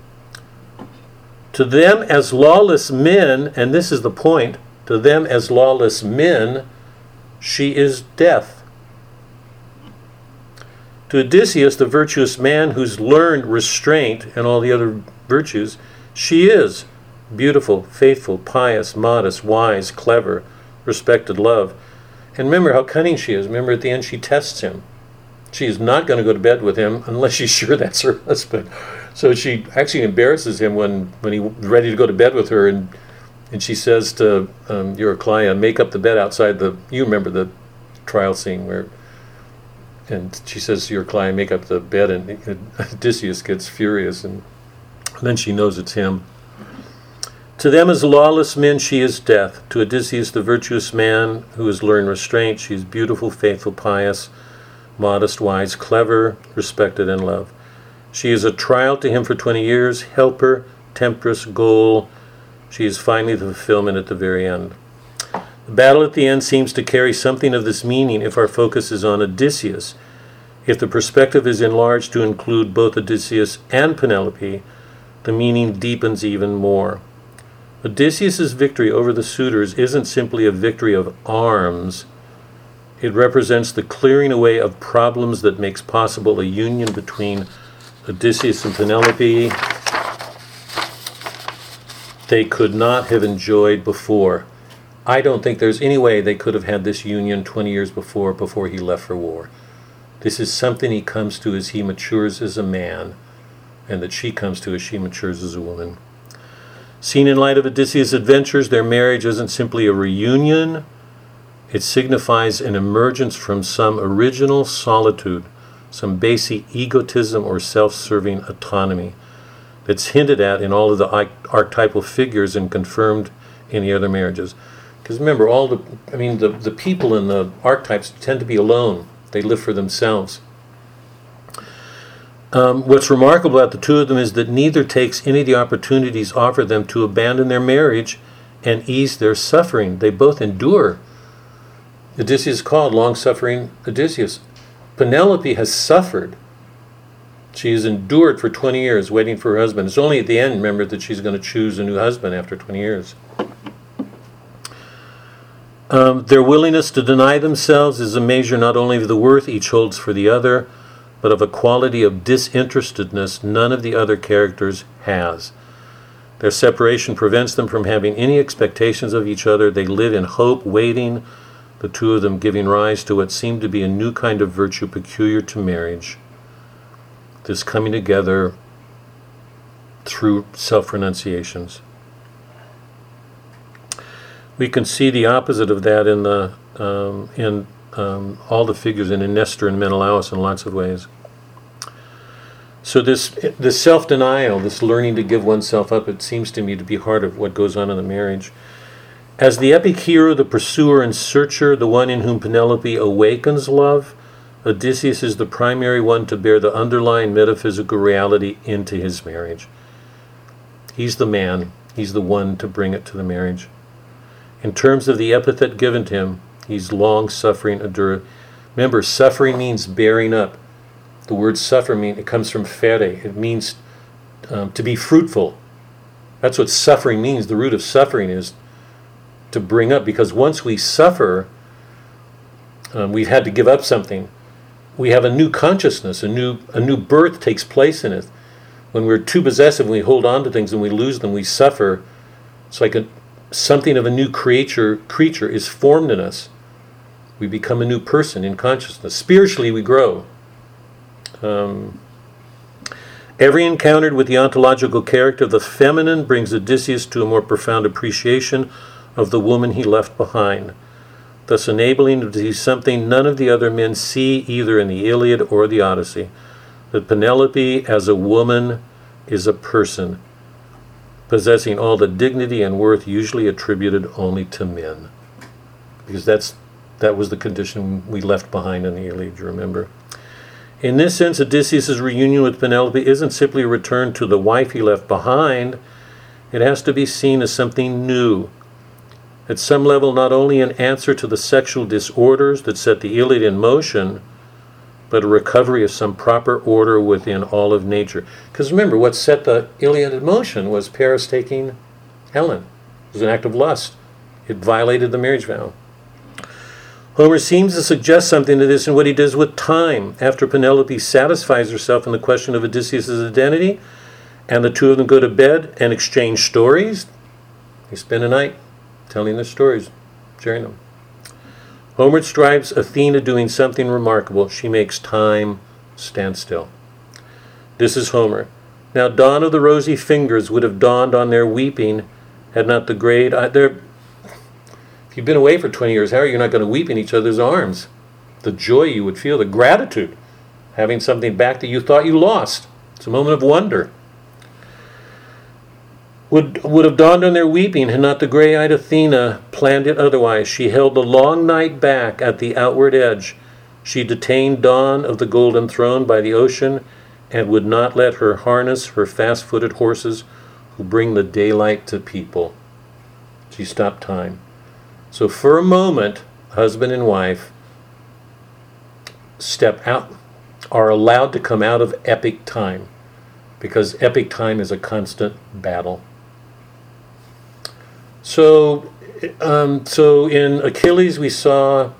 To them as lawless men, and this is the point, to them as lawless men, she is death. To Odysseus, the virtuous man who's learned restraint and all the other virtues, she is beautiful, faithful, pious, modest, wise, clever, respected, love. And remember how cunning she is. Remember at the end she tests him. She's not going to go to bed with him unless she's sure that's her husband. So she actually embarrasses him when, when he's ready to go to bed with her, and and she says to um, Eurycleia, "Make up the bed outside the." You remember the trial scene where, and she says to Eurycleia, "Make up the bed," and (laughs) Odysseus gets furious, and then she knows it's him. To them as lawless men she is death. To Odysseus, the virtuous man who has learned restraint, she is beautiful, faithful, pious, modest, wise, clever, respected, and loved. She is a trial to him for 20 years, helper, temptress, goal. She is finally the fulfillment at the very end. The battle at the end seems to carry something of this meaning if our focus is on Odysseus. If the perspective is enlarged to include both Odysseus and Penelope, the meaning deepens even more. Odysseus's victory over the suitors isn't simply a victory of arms. It represents the clearing away of problems that makes possible a union between Odysseus and Penelope they could not have enjoyed before. I don't think there's any way they could have had this union 20 years before, before he left for war. This is something he comes to as he matures as a man, and that she comes to as she matures as a woman. Seen in light of Odysseus' adventures, their marriage isn't simply a reunion, it signifies an emergence from some original solitude, some basic egotism or self serving autonomy that's hinted at in all of the archetypal figures and confirmed in the other marriages. Because remember, all the, I mean, the, the people in the archetypes tend to be alone, they live for themselves. Um, what's remarkable about the two of them is that neither takes any of the opportunities offered them to abandon their marriage and ease their suffering. They both endure. Odysseus is called long suffering Odysseus. Penelope has suffered. She has endured for 20 years waiting for her husband. It's only at the end, remember, that she's going to choose a new husband after 20 years. Um, their willingness to deny themselves is a measure not only of the worth each holds for the other, but of a quality of disinterestedness none of the other characters has. Their separation prevents them from having any expectations of each other. They live in hope, waiting, the two of them giving rise to what seemed to be a new kind of virtue peculiar to marriage this coming together through self renunciations. We can see the opposite of that in the um, in um, all the figures in Nestor and Menelaus in lots of ways. So this this self denial, this learning to give oneself up, it seems to me to be part of what goes on in the marriage. As the epic hero, the pursuer and searcher, the one in whom Penelope awakens love, Odysseus is the primary one to bear the underlying metaphysical reality into his marriage. He's the man, he's the one to bring it to the marriage. In terms of the epithet given to him, he's long suffering, endure. Remember, suffering means bearing up. The word suffer mean it comes from ferre. It means um, to be fruitful. That's what suffering means. The root of suffering is to bring up, because once we suffer, um, we've had to give up something. We have a new consciousness, a new a new birth takes place in it. When we're too possessive, we hold on to things and we lose them, we suffer. It's like a, something of a new creature creature is formed in us. We become a new person in consciousness. Spiritually, we grow. Um, every encounter with the ontological character of the feminine brings Odysseus to a more profound appreciation of the woman he left behind, thus enabling him to see something none of the other men see either in the Iliad or the Odyssey that Penelope as a woman is a person. possessing all the dignity and worth usually attributed only to men. Because that's that was the condition we left behind in the Iliad, you remember? In this sense, Odysseus' reunion with Penelope isn't simply a return to the wife he left behind. It has to be seen as something new. At some level, not only an answer to the sexual disorders that set the Iliad in motion, but a recovery of some proper order within all of nature. Because remember, what set the Iliad in motion was Paris taking Helen. It was an act of lust. It violated the marriage vow. Homer seems to suggest something to this in what he does with time. After Penelope satisfies herself in the question of Odysseus' identity, and the two of them go to bed and exchange stories, they spend a night telling their stories, sharing them. Homer describes Athena doing something remarkable. She makes time stand still. This is Homer. Now, dawn of the rosy fingers would have dawned on their weeping had not the great. If you've been away for 20 years, how are you not going to weep in each other's arms? The joy you would feel, the gratitude, having something back that you thought you lost. It's a moment of wonder would, would have dawned on their weeping had not the gray eyed Athena planned it otherwise. She held the long night back at the outward edge. She detained dawn of the golden throne by the ocean and would not let her harness her fast footed horses who bring the daylight to people. She stopped time. So for a moment, husband and wife step out, are allowed to come out of epic time because epic time is a constant battle. So, um, so in Achilles, we saw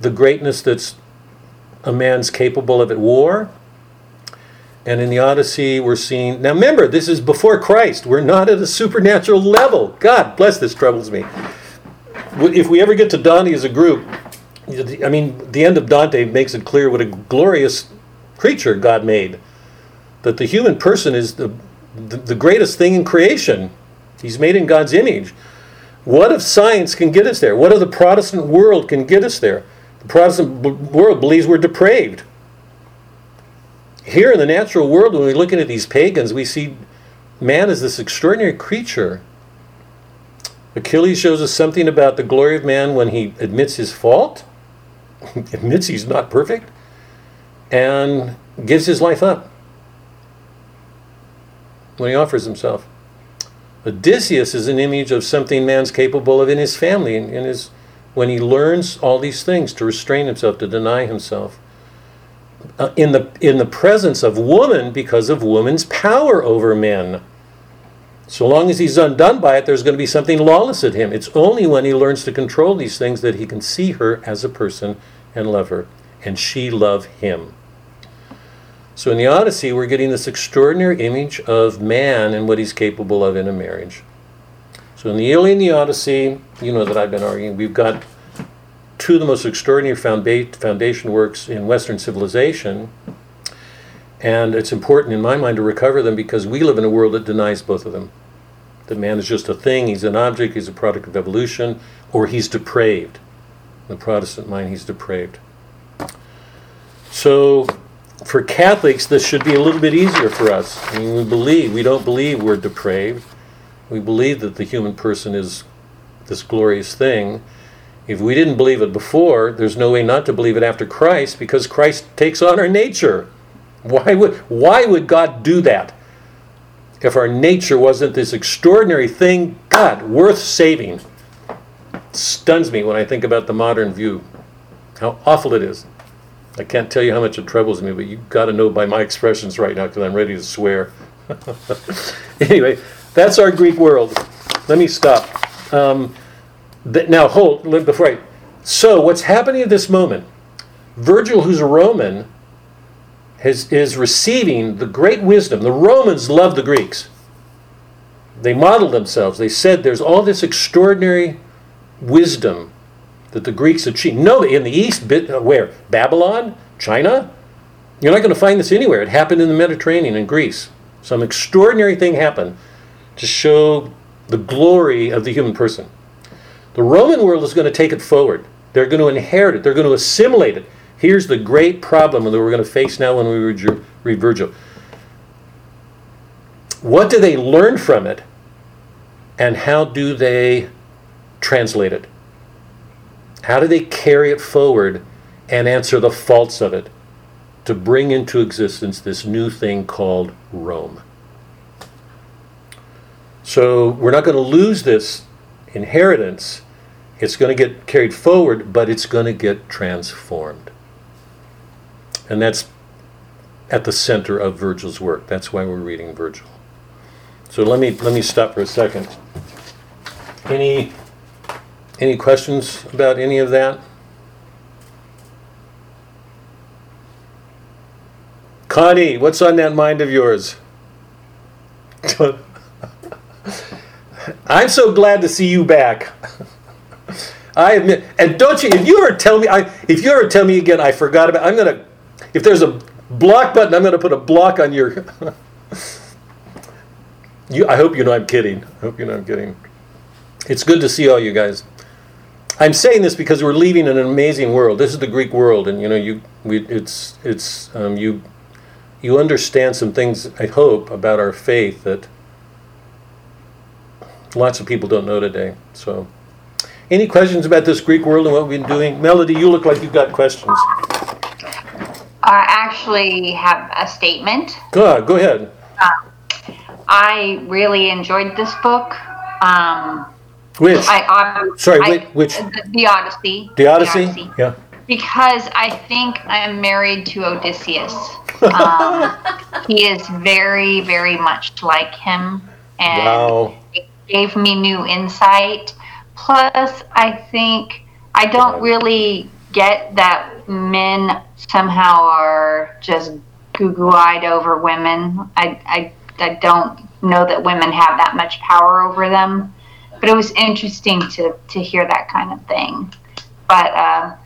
the greatness that's a man's capable of at war. And in the Odyssey, we're seeing. Now, remember, this is before Christ. We're not at a supernatural level. God bless this troubles me. If we ever get to Dante as a group, I mean, the end of Dante makes it clear what a glorious creature God made. That the human person is the, the, the greatest thing in creation. He's made in God's image. What if science can get us there? What if the Protestant world can get us there? The Protestant b- world believes we're depraved. Here in the natural world, when we're looking at these pagans, we see man as this extraordinary creature. Achilles shows us something about the glory of man when he admits his fault, (laughs) admits he's not perfect, and gives his life up when he offers himself. Odysseus is an image of something man's capable of in his family, in, in his when he learns all these things to restrain himself, to deny himself. Uh, in the in the presence of woman because of woman's power over men. So long as he's undone by it, there's going to be something lawless in him. It's only when he learns to control these things that he can see her as a person and love her, and she love him. So in the Odyssey, we're getting this extraordinary image of man and what he's capable of in a marriage. So in the Iliad and the Odyssey, you know that I've been arguing, we've got two of the most extraordinary foundation works in Western civilization. And it's important in my mind to recover them because we live in a world that denies both of them. That man is just a thing, he's an object, he's a product of evolution, or he's depraved. In the Protestant mind, he's depraved. So for Catholics, this should be a little bit easier for us. I mean, we believe, we don't believe we're depraved. We believe that the human person is this glorious thing. If we didn't believe it before, there's no way not to believe it after Christ because Christ takes on our nature. Why would, why would God do that? If our nature wasn't this extraordinary thing, God, worth saving. It stuns me when I think about the modern view, how awful it is. I can't tell you how much it troubles me, but you've got to know by my expressions right now because I'm ready to swear. (laughs) anyway, that's our Greek world. Let me stop. Um, th- now, hold, before I. So, what's happening at this moment? Virgil, who's a Roman, has, is receiving the great wisdom. The Romans loved the Greeks. They modeled themselves. They said there's all this extraordinary wisdom that the Greeks achieved. No, in the East, uh, where? Babylon? China? You're not going to find this anywhere. It happened in the Mediterranean, in Greece. Some extraordinary thing happened to show the glory of the human person. The Roman world is going to take it forward. They're going to inherit it. They're going to assimilate it. Here's the great problem that we're going to face now when we read Virgil. What do they learn from it? and how do they translate it? How do they carry it forward and answer the faults of it to bring into existence this new thing called Rome? So we're not going to lose this inheritance. It's going to get carried forward, but it's going to get transformed. And that's at the center of Virgil's work. That's why we're reading Virgil. So let me let me stop for a second. Any any questions about any of that? Connie, what's on that mind of yours? (laughs) I'm so glad to see you back. (laughs) I admit, and don't you? If you ever tell me, I if you ever tell me again, I forgot about. I'm gonna. If there's a block button, I'm gonna put a block on your. (laughs) you. I hope you know I'm kidding. I hope you know I'm kidding. It's good to see all you guys. I'm saying this because we're leaving an amazing world. This is the Greek world, and you know, you we it's it's um, you you understand some things. I hope about our faith that lots of people don't know today. So, any questions about this Greek world and what we've been doing? Melody, you look like you've got questions. I actually have a statement. Go go ahead. I really enjoyed this book. Um, Which? I, I Sorry, I- which? the, the Odyssey. The Odyssey? Yeah. Because I think I'm married to Odysseus. (laughs) Um, he is very, very much like him, and Wow. it gave me new insight. Plus, I think I don't really get that men somehow are just goo-goo-eyed over women. I, I, I don't know that women have that much power over them. But it was interesting to, to hear that kind of thing. But uh,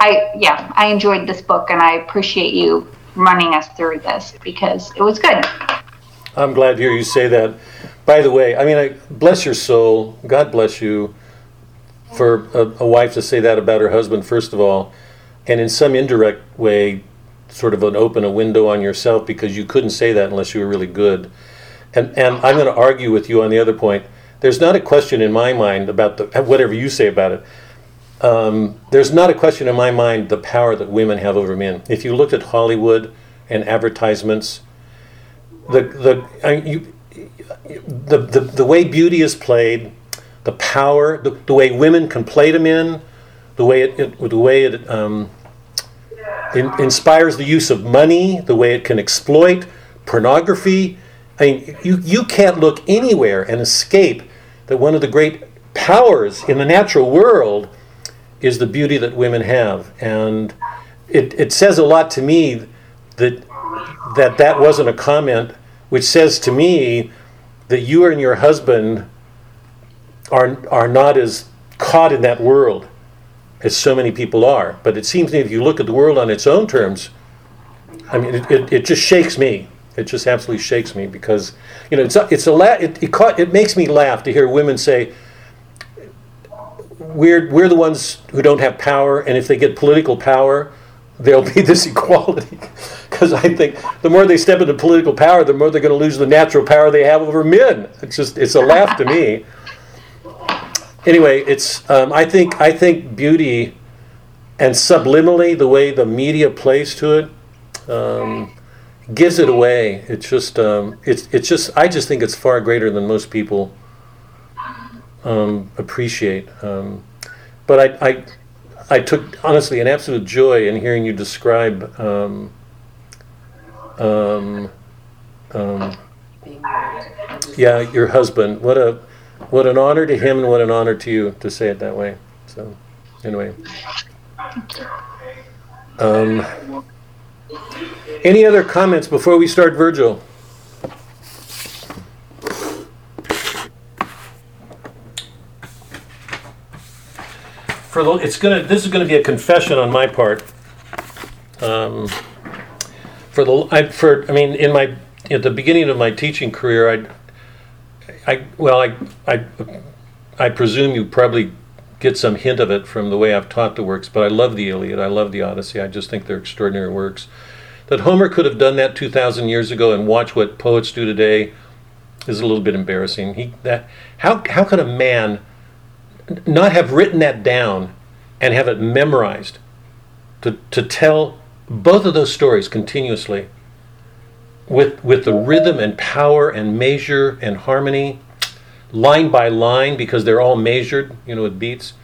I, yeah, I enjoyed this book and I appreciate you running us through this because it was good. I'm glad to hear you say that. By the way, I mean, I, bless your soul. God bless you for a, a wife to say that about her husband, first of all, and in some indirect way, sort of an open a window on yourself because you couldn't say that unless you were really good. And and I'm going to argue with you on the other point. There's not a question in my mind about the whatever you say about it. Um, there's not a question in my mind the power that women have over men. If you looked at Hollywood and advertisements, the the I, you, the, the the way beauty is played, the power, the, the way women can play to men, the way it, it the way it um, in, inspires the use of money, the way it can exploit pornography. I mean, you you can't look anywhere and escape that one of the great powers in the natural world is the beauty that women have, and it, it says a lot to me that that that wasn't a comment, which says to me that you and your husband are are not as caught in that world as so many people are. But it seems to me if you look at the world on its own terms, I mean, it, it, it just shakes me. It just absolutely shakes me because you know it's a, it's a la- it, it, ca- it makes me laugh to hear women say we're we're the ones who don't have power, and if they get political power, there'll be (laughs) this equality. Because (laughs) I think the more they step into political power, the more they're going to lose the natural power they have over men. It's just it's a laugh to me. (laughs) Anyway, it's um, I think I think beauty and subliminally the way the media plays to it um, gives it away. It's just um, it's it's just I just think it's far greater than most people um, appreciate. Um, but I, I, I took honestly an absolute joy in hearing you describe um, um, um, yeah, your husband. What a what an honor to him and what an honor to you to say it that way. So anyway. Um, any other comments before we start Virgil? For the, it's gonna. This is gonna be a confession on my part. Um, for the, I, for I mean, in my at the beginning of my teaching career, I, I well, I, I, I presume you probably get some hint of it from the way I've taught the works. But I love the Iliad. I love the Odyssey. I just think they're extraordinary works. That Homer could have done that two thousand years ago and watch what poets do today is a little bit embarrassing. He that how how could a man not have written that down and have it memorized to to tell both of those stories continuously with with the rhythm and power and measure and harmony line by line because they're all measured, you know, with beats.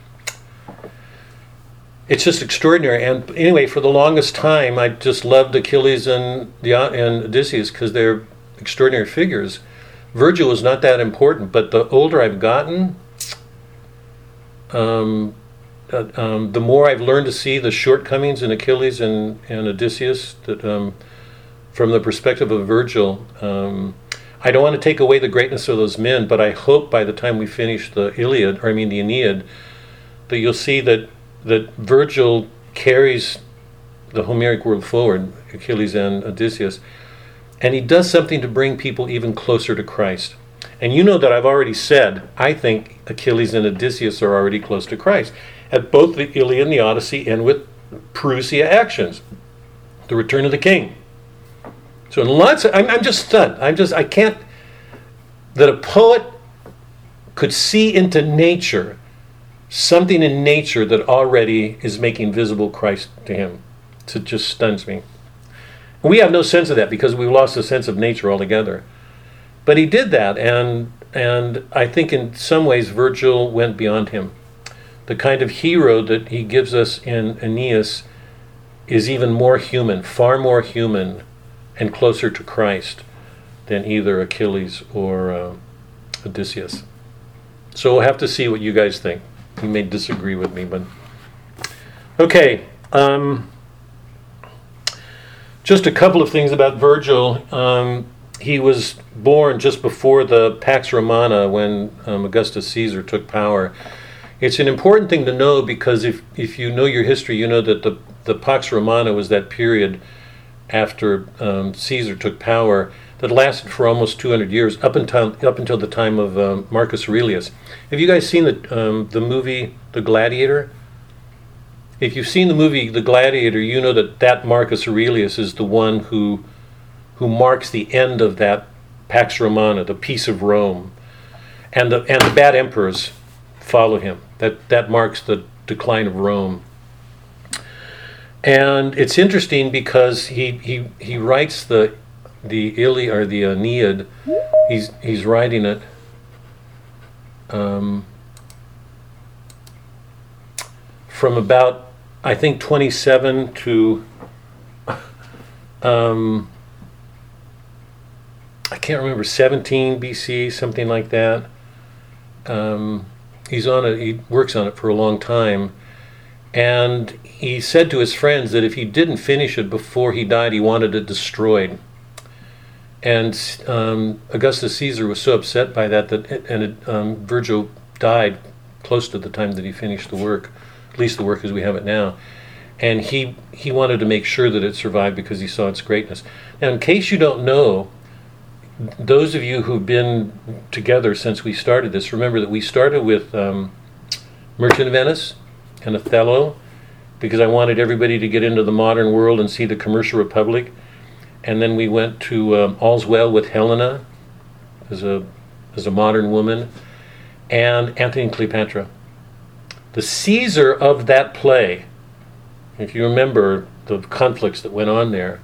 It's just extraordinary. And anyway, for the longest time, I just loved Achilles and the, and Odysseus because they're extraordinary figures. Virgil was not that important, but the older I've gotten, um, uh, um, the more I've learned to see the shortcomings in Achilles and, and Odysseus that, um, from the perspective of Virgil. Um, I don't want to take away the greatness of those men, but I hope by the time we finish the Iliad, or I mean the Aeneid, that you'll see that that Virgil carries the Homeric world forward, Achilles and Odysseus, and he does something to bring people even closer to Christ. And you know that I've already said I think Achilles and Odysseus are already close to Christ at both the Iliad and the Odyssey, and with Parousia actions, the Return of the King. So in lots, of, I'm, I'm just stunned. I'm just I can't that a poet could see into nature something in nature that already is making visible Christ to him. It just stuns me. We have no sense of that because we've lost the sense of nature altogether. But he did that, and and I think in some ways Virgil went beyond him. The kind of hero that he gives us in Aeneas is even more human, far more human, and closer to Christ than either Achilles or uh, Odysseus. So we'll have to see what you guys think. You may disagree with me, but okay. Um, just a couple of things about Virgil. Um, he was born just before the Pax Romana when um, Augustus Caesar took power. It's an important thing to know because if, if you know your history, you know that the, the Pax Romana was that period after um, Caesar took power that lasted for almost 200 years, up until up until the time of um, Marcus Aurelius. Have you guys seen the um, the movie The Gladiator? If you've seen the movie The Gladiator, you know that that Marcus Aurelius is the one who who marks the end of that Pax Romana, the peace of Rome, and the and the bad emperors follow him. That that marks the decline of Rome. And it's interesting because he, he, he writes the the Iliad or the Aeneid. He's he's writing it. Um, from about I think 27 to um, I can't remember 17 BC, something like that. Um, he's on it. He works on it for a long time, and he said to his friends that if he didn't finish it before he died, he wanted it destroyed. And um, Augustus Caesar was so upset by that that and it, um, Virgil died close to the time that he finished the work, at least the work as we have it now. And he he wanted to make sure that it survived because he saw its greatness. Now, in case you don't know, those of you who've been together since we started this, remember that we started with um, Merchant of Venice and Othello because I wanted everybody to get into the modern world and see the commercial republic. And then we went to um, All's Well with Helena as a, as a modern woman, and Antony and Cleopatra. The Caesar of that play, if you remember the conflicts that went on there,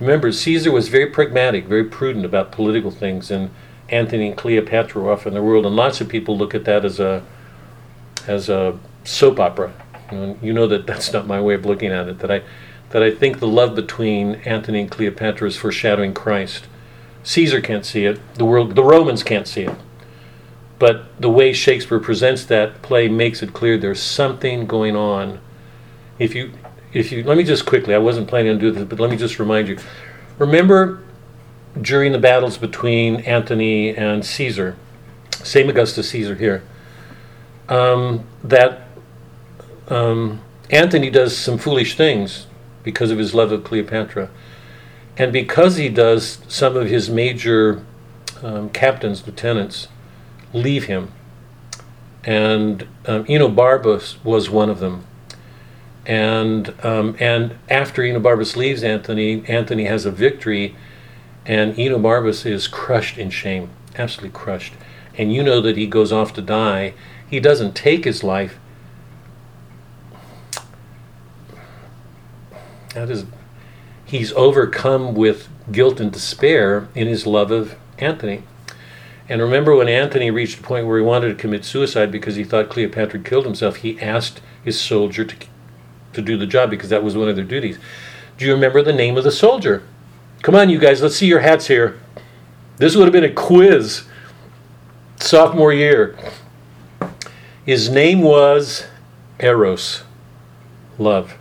remember Caesar was very pragmatic, very prudent about political things, and Antony and Cleopatra were off in the world, and lots of people look at that as a as a soap opera. You know, that that's not my way of looking at it. That I that I think the love between Antony and Cleopatra is foreshadowing Christ. Caesar can't see it. The world, the Romans can't see it. But the way Shakespeare presents that play makes it clear there's something going on. If you, if you, let me just quickly. I wasn't planning on doing this, but let me just remind you. Remember, during the battles between Antony and Caesar, same Augustus Caesar here, um, that um, Antony does some foolish things because of his love of Cleopatra. And because he does, some of his major um, captains, lieutenants, leave him. And um, Enobarbus was one of them. And, um, and after Enobarbus leaves Anthony, Anthony has a victory, and Enobarbus is crushed in shame. absolutely crushed. And you know that he goes off to die. He doesn't take his life. That is, he's overcome with guilt and despair in his love of Anthony. And remember when Anthony reached a point where he wanted to commit suicide because he thought Cleopatra killed himself, he asked his soldier to, to do the job because that was one of their duties. Do you remember the name of the soldier? Come on, you guys, let's see your hats here. This would have been a quiz sophomore year. His name was Eros, love.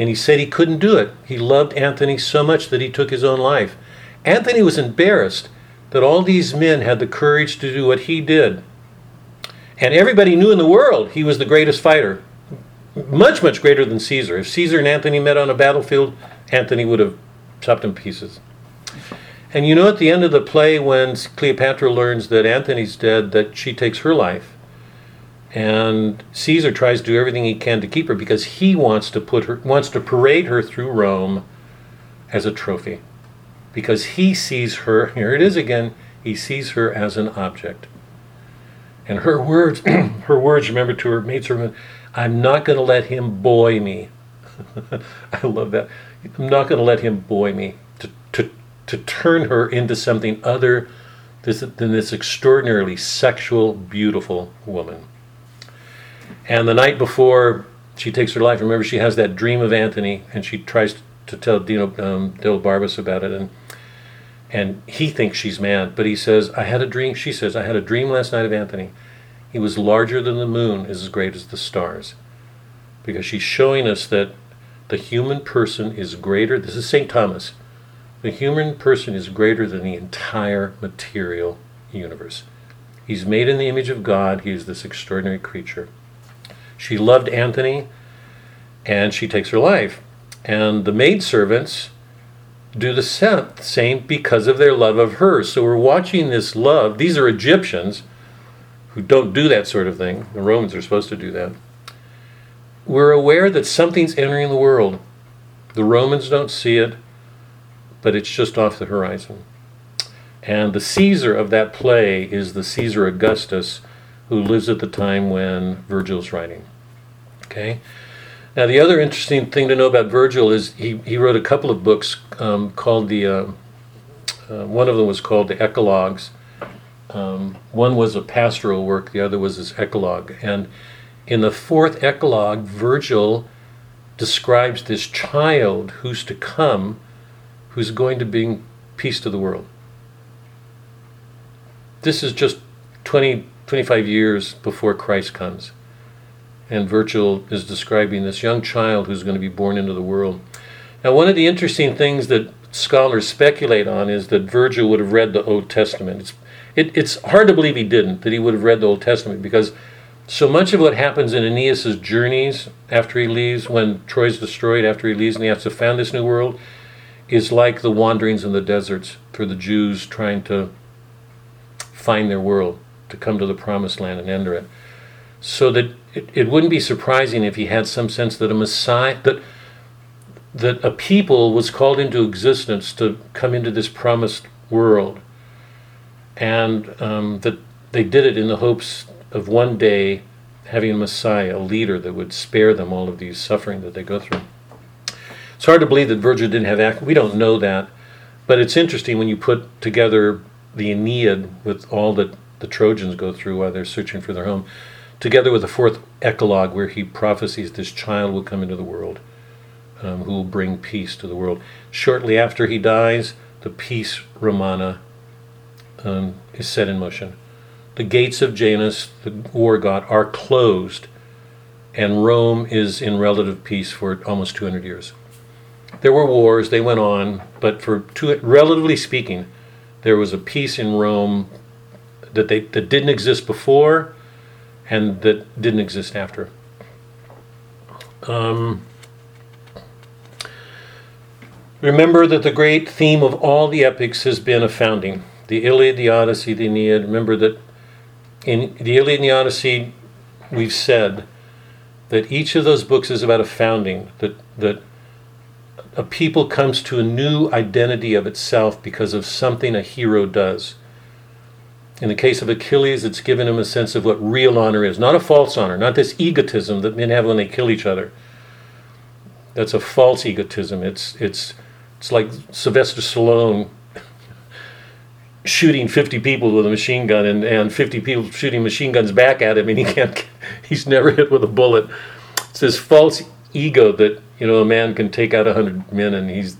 And he said he couldn't do it. He loved Anthony so much that he took his own life. Anthony was embarrassed that all these men had the courage to do what he did. And everybody knew in the world he was the greatest fighter. Much, much greater than Caesar. If Caesar and Anthony met on a battlefield, Anthony would have chopped him pieces. And you know, at the end of the play, when Cleopatra learns that Anthony's dead, that she takes her life. And Caesar tries to do everything he can to keep her because he wants to put her wants to parade her through Rome as a trophy. Because he sees her, (laughs) here it is again, he sees her as an object. And her words, (clears throat) her words, remember to her maidservant, I'm not going to let him boy me. (laughs) I love that. I'm not going to let him boy me. To, to, to turn her into something other than this extraordinarily sexual, beautiful woman. And the night before she takes her life, remember she has that dream of Anthony, and she tries to tell Dino um, Barbas about it, and and he thinks she's mad, but he says, "I had a dream." She says, "I had a dream last night of Anthony. He was larger than the moon, is as great as the stars," because she's showing us that the human person is greater. This is Saint Thomas. The human person is greater than the entire material universe. He's made in the image of God. He is this extraordinary creature. She loved Antony, and she takes her life. And the maidservants do the same because of their love of her. So we're watching this love. These are Egyptians who don't do that sort of thing. The Romans are supposed to do that. We're aware that something's entering the world. The Romans don't see it, but it's just off the horizon. And the Caesar of that play is the Caesar Augustus who lives at the time when Virgil's writing. Okay? Now, the other interesting thing to know about Virgil is he, he wrote a couple of books um, called the, uh, uh, one of them was called the Eclogues. Um, one was a pastoral work, the other was his Eclogue. And in the fourth Eclogue, Virgil describes this child who's to come, who's going to bring peace to the world. This is just 20, 25 years before Christ comes. And Virgil is describing this young child who's going to be born into the world. Now, one of the interesting things that scholars speculate on is that Virgil would have read the Old Testament. It's, it, it's hard to believe he didn't, that he would have read the Old Testament, because so much of what happens in Aeneas's journeys after he leaves, when Troy's destroyed, after he leaves and he has to found this new world, is like the wanderings in the deserts for the Jews trying to find their world, to come to the promised land and enter it. So that it, it wouldn't be surprising if he had some sense that a Messiah, that, that a people was called into existence to come into this promised world. And um, that they did it in the hopes of one day having a Messiah, a leader that would spare them all of these suffering that they go through. It's hard to believe that Virgil didn't have act. We don't know that, but it's interesting when you put together the Aeneid with all that the Trojans go through while they're searching for their home together with the fourth Eclogue, where he prophesies this child will come into the world um, who will bring peace to the world. Shortly after he dies, the peace Romana um, is set in motion. The gates of Janus, the war god, are closed, and Rome is in relative peace for almost 200 years. There were wars, they went on, but for two, relatively speaking, there was a peace in Rome that they that didn't exist before and that didn't exist after. Um, remember that the great theme of all the epics has been a founding. The Iliad, the Odyssey, the Aeneid. Remember that in the Iliad and the Odyssey, we've said that each of those books is about a founding, that, that a people comes to a new identity of itself because of something a hero does. In the case of Achilles, it's given him a sense of what real honor is, not a false honor, not this egotism that men have when they kill each other. That's a false egotism. It's it's it's like Sylvester Stallone (laughs) shooting 50 people with a machine gun and, and 50 people shooting machine guns back at him and he can't (laughs) he's never hit with a bullet. It's this false ego that you know a man can take out 100 men and he's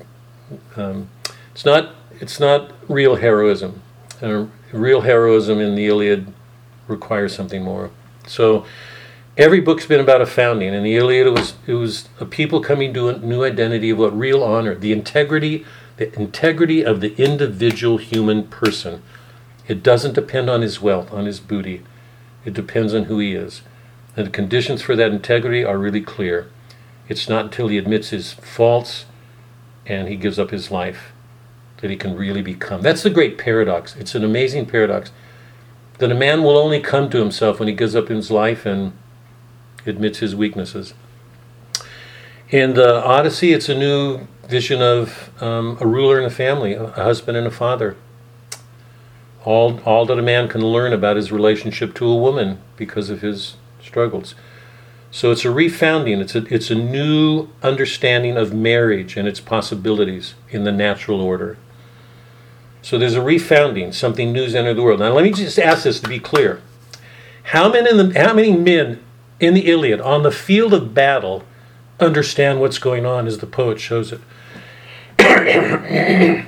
um, it's not it's not real heroism. Uh, real heroism in the Iliad requires something more. So every book's been about a founding. In the Iliad, it was it was a people coming to a new identity of what real honor, the integrity, the integrity of the individual human person. It doesn't depend on his wealth, on his booty. It depends on who he is. And the conditions for that integrity are really clear. It's not until he admits his faults and he gives up his life that he can really become. That's the great paradox. It's an amazing paradox that a man will only come to himself when he gives up his life and admits his weaknesses. In the Odyssey, it's a new vision of um, a ruler and a family, a husband and a father. All, all that a man can learn about his relationship to a woman because of his struggles. So it's a refounding. It's a, it's a new understanding of marriage and its possibilities in the natural order. So there's a refounding. Something new's entered the world. Now let me just ask this to be clear: How many, the, how many men in the Iliad on the field of battle understand what's going on as the poet shows it? Is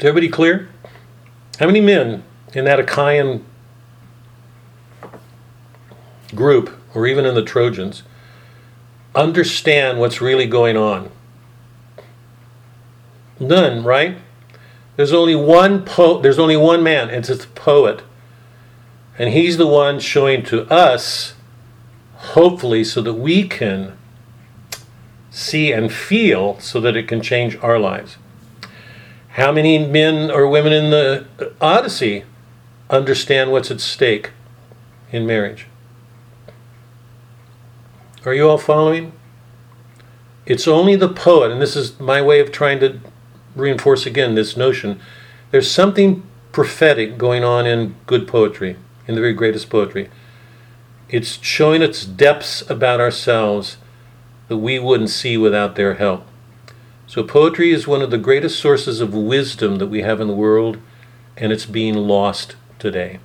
everybody clear? How many men in that Achaean group, or even in the Trojans, understand what's really going on? None, right? There's only one po- there's only one man, and it's the poet. And he's the one showing to us, hopefully, so that we can see and feel so that it can change our lives. How many men or women in the uh, Odyssey understand what's at stake in marriage? Are you all following? It's only the poet, and this is my way of trying to reinforce again this notion. There's something prophetic going on in good poetry, in the very greatest poetry. It's showing its depths about ourselves that we wouldn't see without their help. So, poetry is one of the greatest sources of wisdom that we have in the world, and it's being lost today.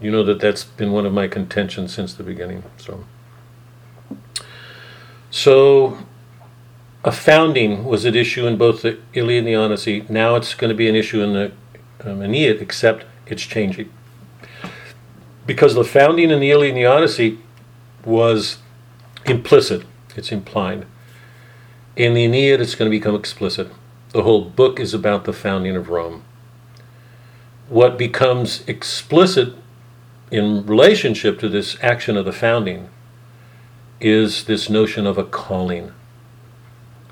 You know that that's been one of my contentions since the beginning. So, so a founding was at issue in both the Iliad and the Odyssey. Now it's going to be an issue in the um, Aeneid, except it's changing. Because the founding in the Iliad and the Odyssey was implicit, it's implied. In the Aeneid, it's going to become explicit. The whole book is about the founding of Rome. What becomes explicit in relationship to this action of the founding is this notion of a calling.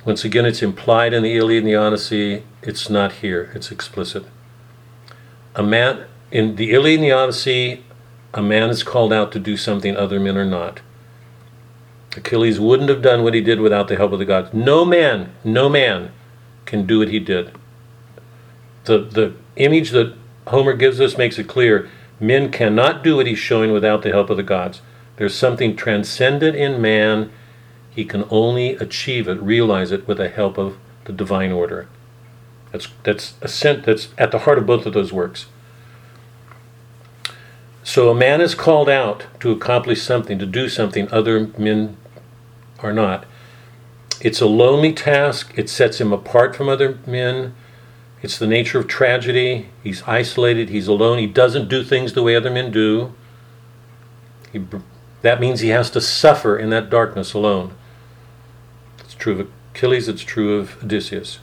Once again, it's implied in the Iliad and the Odyssey, it's not here, it's explicit. A man, in the Iliad and the Odyssey, a man is called out to do something other men are not. Achilles wouldn't have done what he did without the help of the gods. No man, no man can do what he did. The, the image that Homer gives us makes it clear men cannot do what he's showing without the help of the gods. There's something transcendent in man. He can only achieve it, realize it, with the help of the divine order. That's that's ascent. That's at the heart of both of those works. So a man is called out to accomplish something, to do something other men are not. It's a lonely task. It sets him apart from other men. It's the nature of tragedy. He's isolated. He's alone. He doesn't do things the way other men do. He, that means he has to suffer in that darkness alone. True of Achilles. It's true of Odysseus.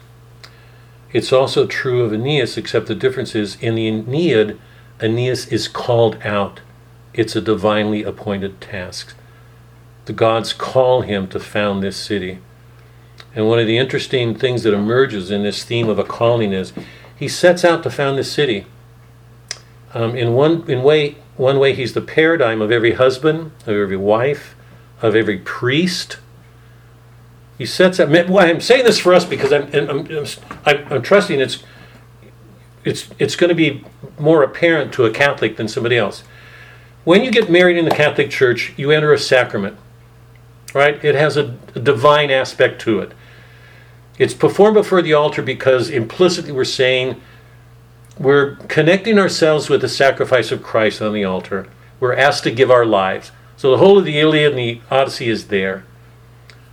It's also true of Aeneas, except the difference is in the Aeneid, Aeneas is called out. It's a divinely appointed task. The gods call him to found this city. And one of the interesting things that emerges in this theme of a calling is he sets out to found this city. Um, in one in way, one way he's the paradigm of every husband, of every wife, of every priest. He sets out. Well, I'm saying this for us because I'm I'm, I'm, I'm trusting it's it's it's going to be more apparent to a Catholic than somebody else. When you get married in the Catholic Church, you enter a sacrament, right? It has a, a divine aspect to it. It's performed before the altar because implicitly we're saying we're connecting ourselves with the sacrifice of Christ on the altar. We're asked to give our lives. So the whole of the Iliad and the Odyssey is there.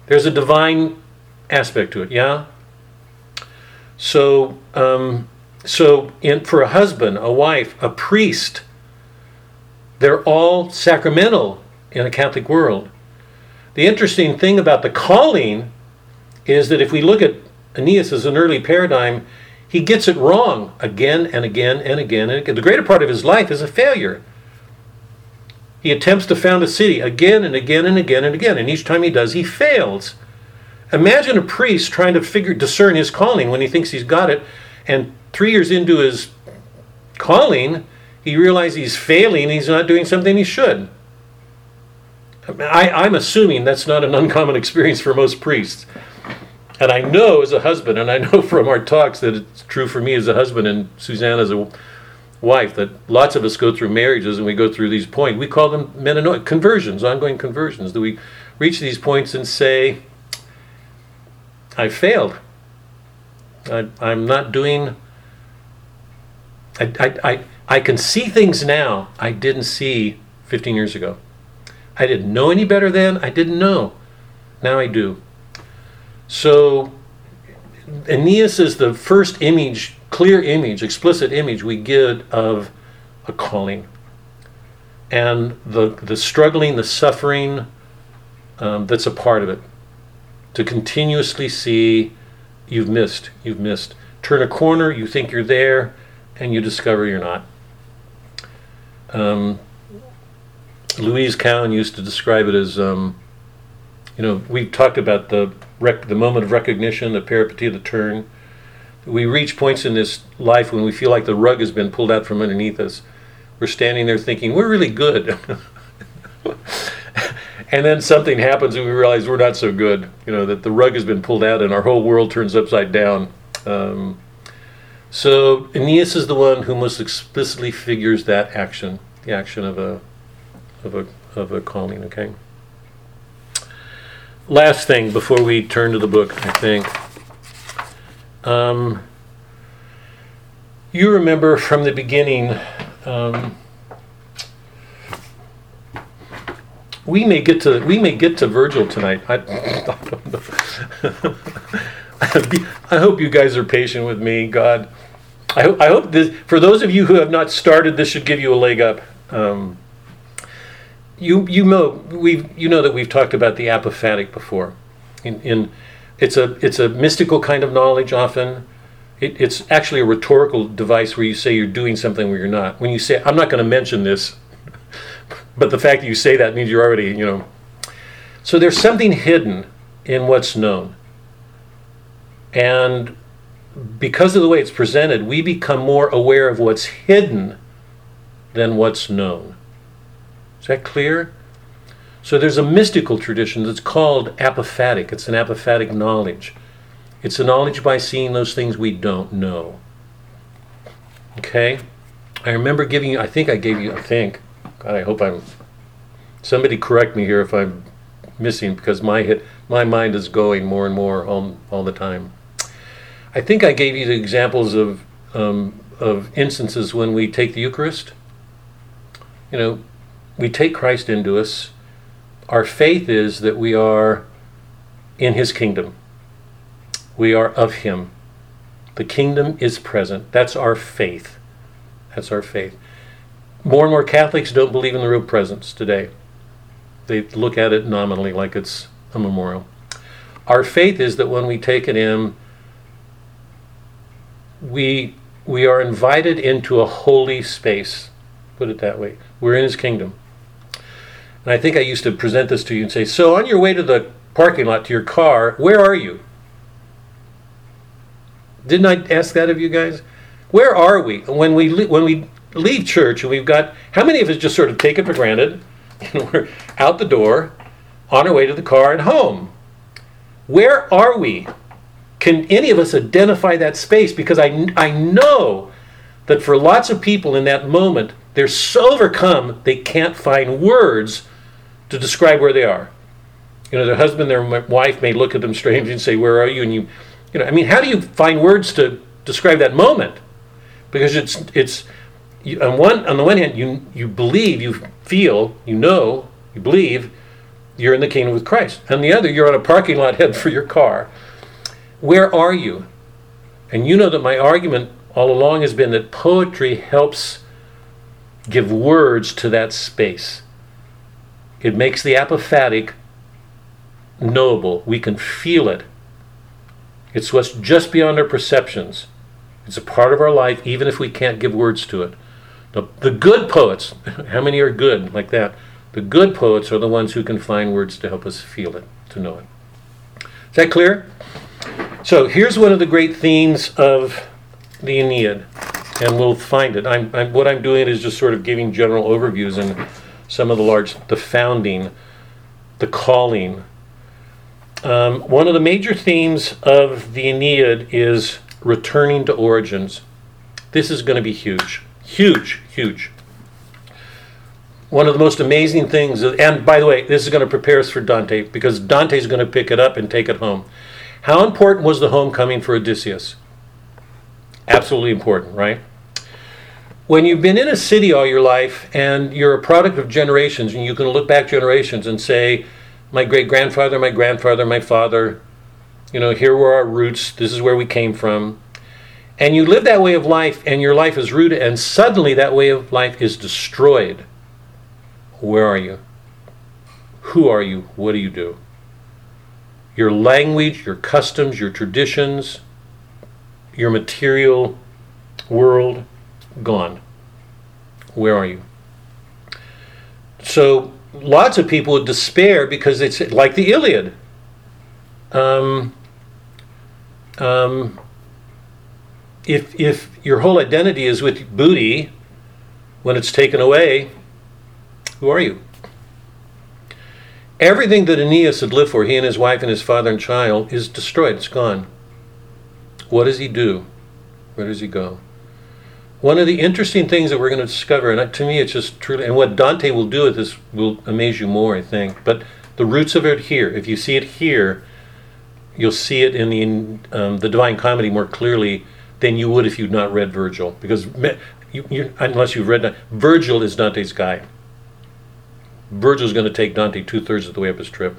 There's a divine aspect to it, yeah? So, um, so in, for a husband, a wife, a priest, they're all sacramental in a Catholic world. The interesting thing about the calling is that if we look at Aeneas as an early paradigm, he gets it wrong again and again and again and again. The greater part of his life is a failure. He attempts to found a city again and again and again and again, and each time he does, he fails. Imagine a priest trying to figure discern his calling when he thinks he's got it, and three years into his calling, he realizes he's failing, he's not doing something he should. I, I'm assuming that's not an uncommon experience for most priests. And I know as a husband, and I know (laughs) from our talks that it's true for me as a husband and Suzanne as a wife, that lots of us go through marriages and we go through these points. We call them metanoia, conversions, ongoing conversions. Do we reach these points and say, I failed. I, I'm not doing. I, I, I, I can see things now I didn't see 15 years ago. I didn't know any better then. I didn't know. Now I do. So Aeneas is the first image, clear image, explicit image we get of a calling. And the, the struggling, the suffering um, that's a part of it to continuously see you've missed, you've missed. Turn a corner, you think you're there, and you discover you're not. Um, Louise Cowan used to describe it as, um, you know, we've talked about the rec- the moment of recognition, the peripety, the turn. We reach points in this life when we feel like the rug has been pulled out from underneath us. We're standing there thinking we're really good. (laughs) and then something happens and we realize we're not so good. You know that the rug has been pulled out and our whole world turns upside down. Um, so Aeneas is the one who most explicitly figures that action, the action of a of a of a calling. Okay. Last thing before we turn to the book, I think. Um, you remember from the beginning. Um, we may get to we may get to Virgil tonight. I, I. (laughs) I hope you guys are patient with me. God, I hope I hope this for those of you who have not started, this should give you a leg up. Um, you you know we you know that we've talked about the apophatic before. In, in it's a it's a mystical kind of knowledge often. It, it's actually a rhetorical device where you say you're doing something where you're not. When you say I'm not going to mention this, (laughs) but the fact that you say that means you're already you know. So there's something hidden in what's known, and because of the way it's presented, we become more aware of what's hidden than what's known. Is that clear? So there's a mystical tradition that's called apophatic. It's an apophatic knowledge. It's a knowledge by seeing those things we don't know. Okay? I remember giving you, I think I gave you, I think, God, I hope I'm, somebody correct me here if I'm missing because my hit, my mind is going more and more all, all the time. I think I gave you the examples of, um, of instances when we take the Eucharist. You know, we take Christ into us. Our faith is that we are in his kingdom. We are of him. The kingdom is present. That's our faith. That's our faith. More and more Catholics don't believe in the real presence today. They look at it nominally like it's a memorial. Our faith is that when we take an M, we we are invited into a holy space. Put it that way. We're in his kingdom. And I think I used to present this to you and say, so on your way to the parking lot to your car, where are you? Didn't I ask that of you guys? Where are we when we when we leave church and we've got how many of us just sort of take it for granted (laughs) and we're out the door on our way to the car and home? Where are we? Can any of us identify that space? Because I I know that for lots of people in that moment, they're so overcome they can't find words to describe where they are. You know, their husband, their wife may look at them strange and say, "Where are you?" And you, you know, I mean, how do you find words to describe that moment? Because it's it's you, on one on the one hand, you you believe, you feel, you know, you believe you're in the kingdom with Christ. On the other, you're on a parking lot head for your car. Where are you? And you know that my argument all along has been that poetry helps give words to that space. It makes the apophatic knowable. We can feel it. It's what's just beyond our perceptions. It's a part of our life, even if we can't give words to it. The, the good poets, (laughs) how many are good like that? The good poets are the ones who can find words to help us feel it, to know it. Is that clear? So here's one of the great themes of the Aeneid, and we'll find it. I'm, I'm, what I'm doing is just sort of giving general overviews and some of the large, the founding, the calling. Um, one of the major themes of the Aeneid is returning to origins. This is going to be huge, huge, huge. One of the most amazing things, and by the way, this is going to prepare us for Dante because Dante is going to pick it up and take it home. How important was the homecoming for Odysseus? Absolutely important, right? When you've been in a city all your life and you're a product of generations, and you can look back generations and say, my great grandfather, my grandfather, my father, you know, here were our roots, this is where we came from. And you live that way of life, and your life is rooted, and suddenly that way of life is destroyed. Where are you? Who are you? What do you do? Your language, your customs, your traditions, your material world, gone. Where are you? So lots of people despair because it's like the Iliad. Um, um, if if your whole identity is with booty, when it's taken away, who are you? Everything that Aeneas had lived for, he and his wife and his father and child, is destroyed. It's gone. What does he do? Where does he go? One of the interesting things that we're going to discover, and to me it's just truly, and what Dante will do with this will amaze you more, I think. But the roots of it here, if you see it here, you'll see it in the um, the Divine Comedy more clearly than you would if you'd not read Virgil, because you, unless you've read Virgil is Dante's guide. Virgil's going to take Dante two thirds of the way up his trip,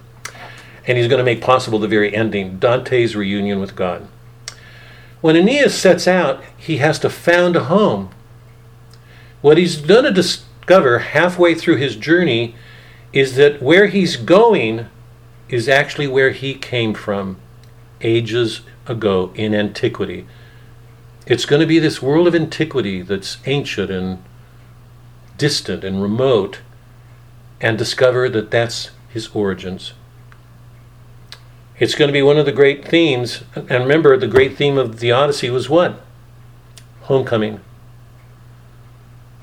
and he's going to make possible the very ending, Dante's reunion with God. When Aeneas sets out, he has to found a home. What he's going to discover halfway through his journey is that where he's going is actually where he came from ages ago in antiquity. It's going to be this world of antiquity that's ancient and distant and remote, and discover that that's his origins. It's going to be one of the great themes. And remember, the great theme of the Odyssey was what? Homecoming.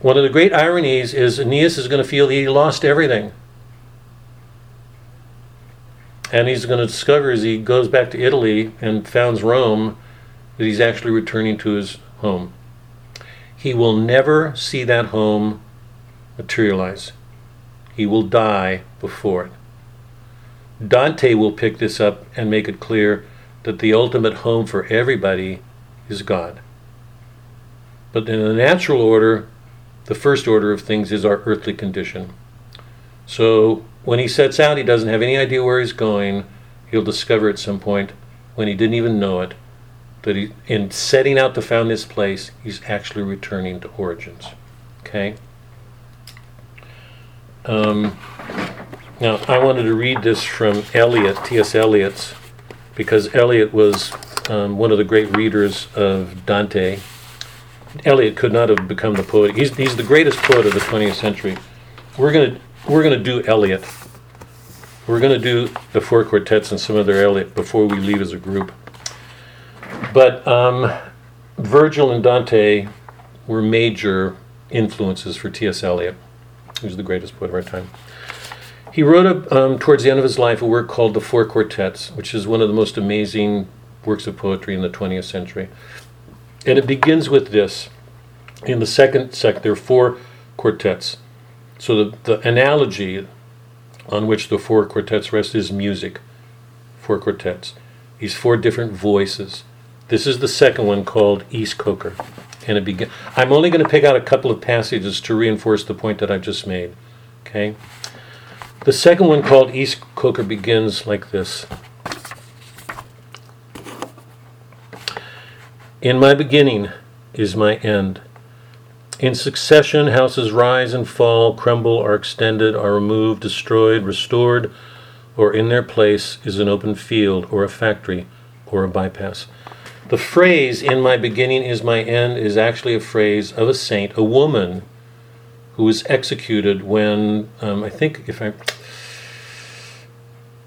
One of the great ironies is Aeneas is going to feel he lost everything. And he's going to discover as he goes back to Italy and founds Rome that he's actually returning to his home. He will never see that home materialize. He will die before it. Dante will pick this up and make it clear that the ultimate home for everybody is God. But in the natural order, the first order of things is our earthly condition. So when he sets out, he doesn't have any idea where he's going. He'll discover at some point, when he didn't even know it, that he, in setting out to found this place, he's actually returning to origins. Okay? Um, now, I wanted to read this from Eliot, T.S. Eliot's, because Eliot was um, one of the great readers of Dante. Eliot could not have become the poet. He's, he's the greatest poet of the 20th century. We're going we're to do Eliot. We're going to do the four quartets and some other Eliot before we leave as a group. But um, Virgil and Dante were major influences for T.S. Eliot, who's the greatest poet of our time. He wrote, um, towards the end of his life, a work called The Four Quartets, which is one of the most amazing works of poetry in the 20th century. And it begins with this In the second sec, there are four quartets. So the, the analogy on which the four quartets rest is music. Four quartets. These four different voices. This is the second one called East Coker. And it begin I'm only going to pick out a couple of passages to reinforce the point that I've just made. Okay? The second one called East Coker begins like this. In my beginning is my end. In succession, houses rise and fall, crumble, are extended, are removed, destroyed, restored, or in their place is an open field, or a factory, or a bypass. The phrase, in my beginning is my end, is actually a phrase of a saint, a woman who was executed when, um, I think, if I.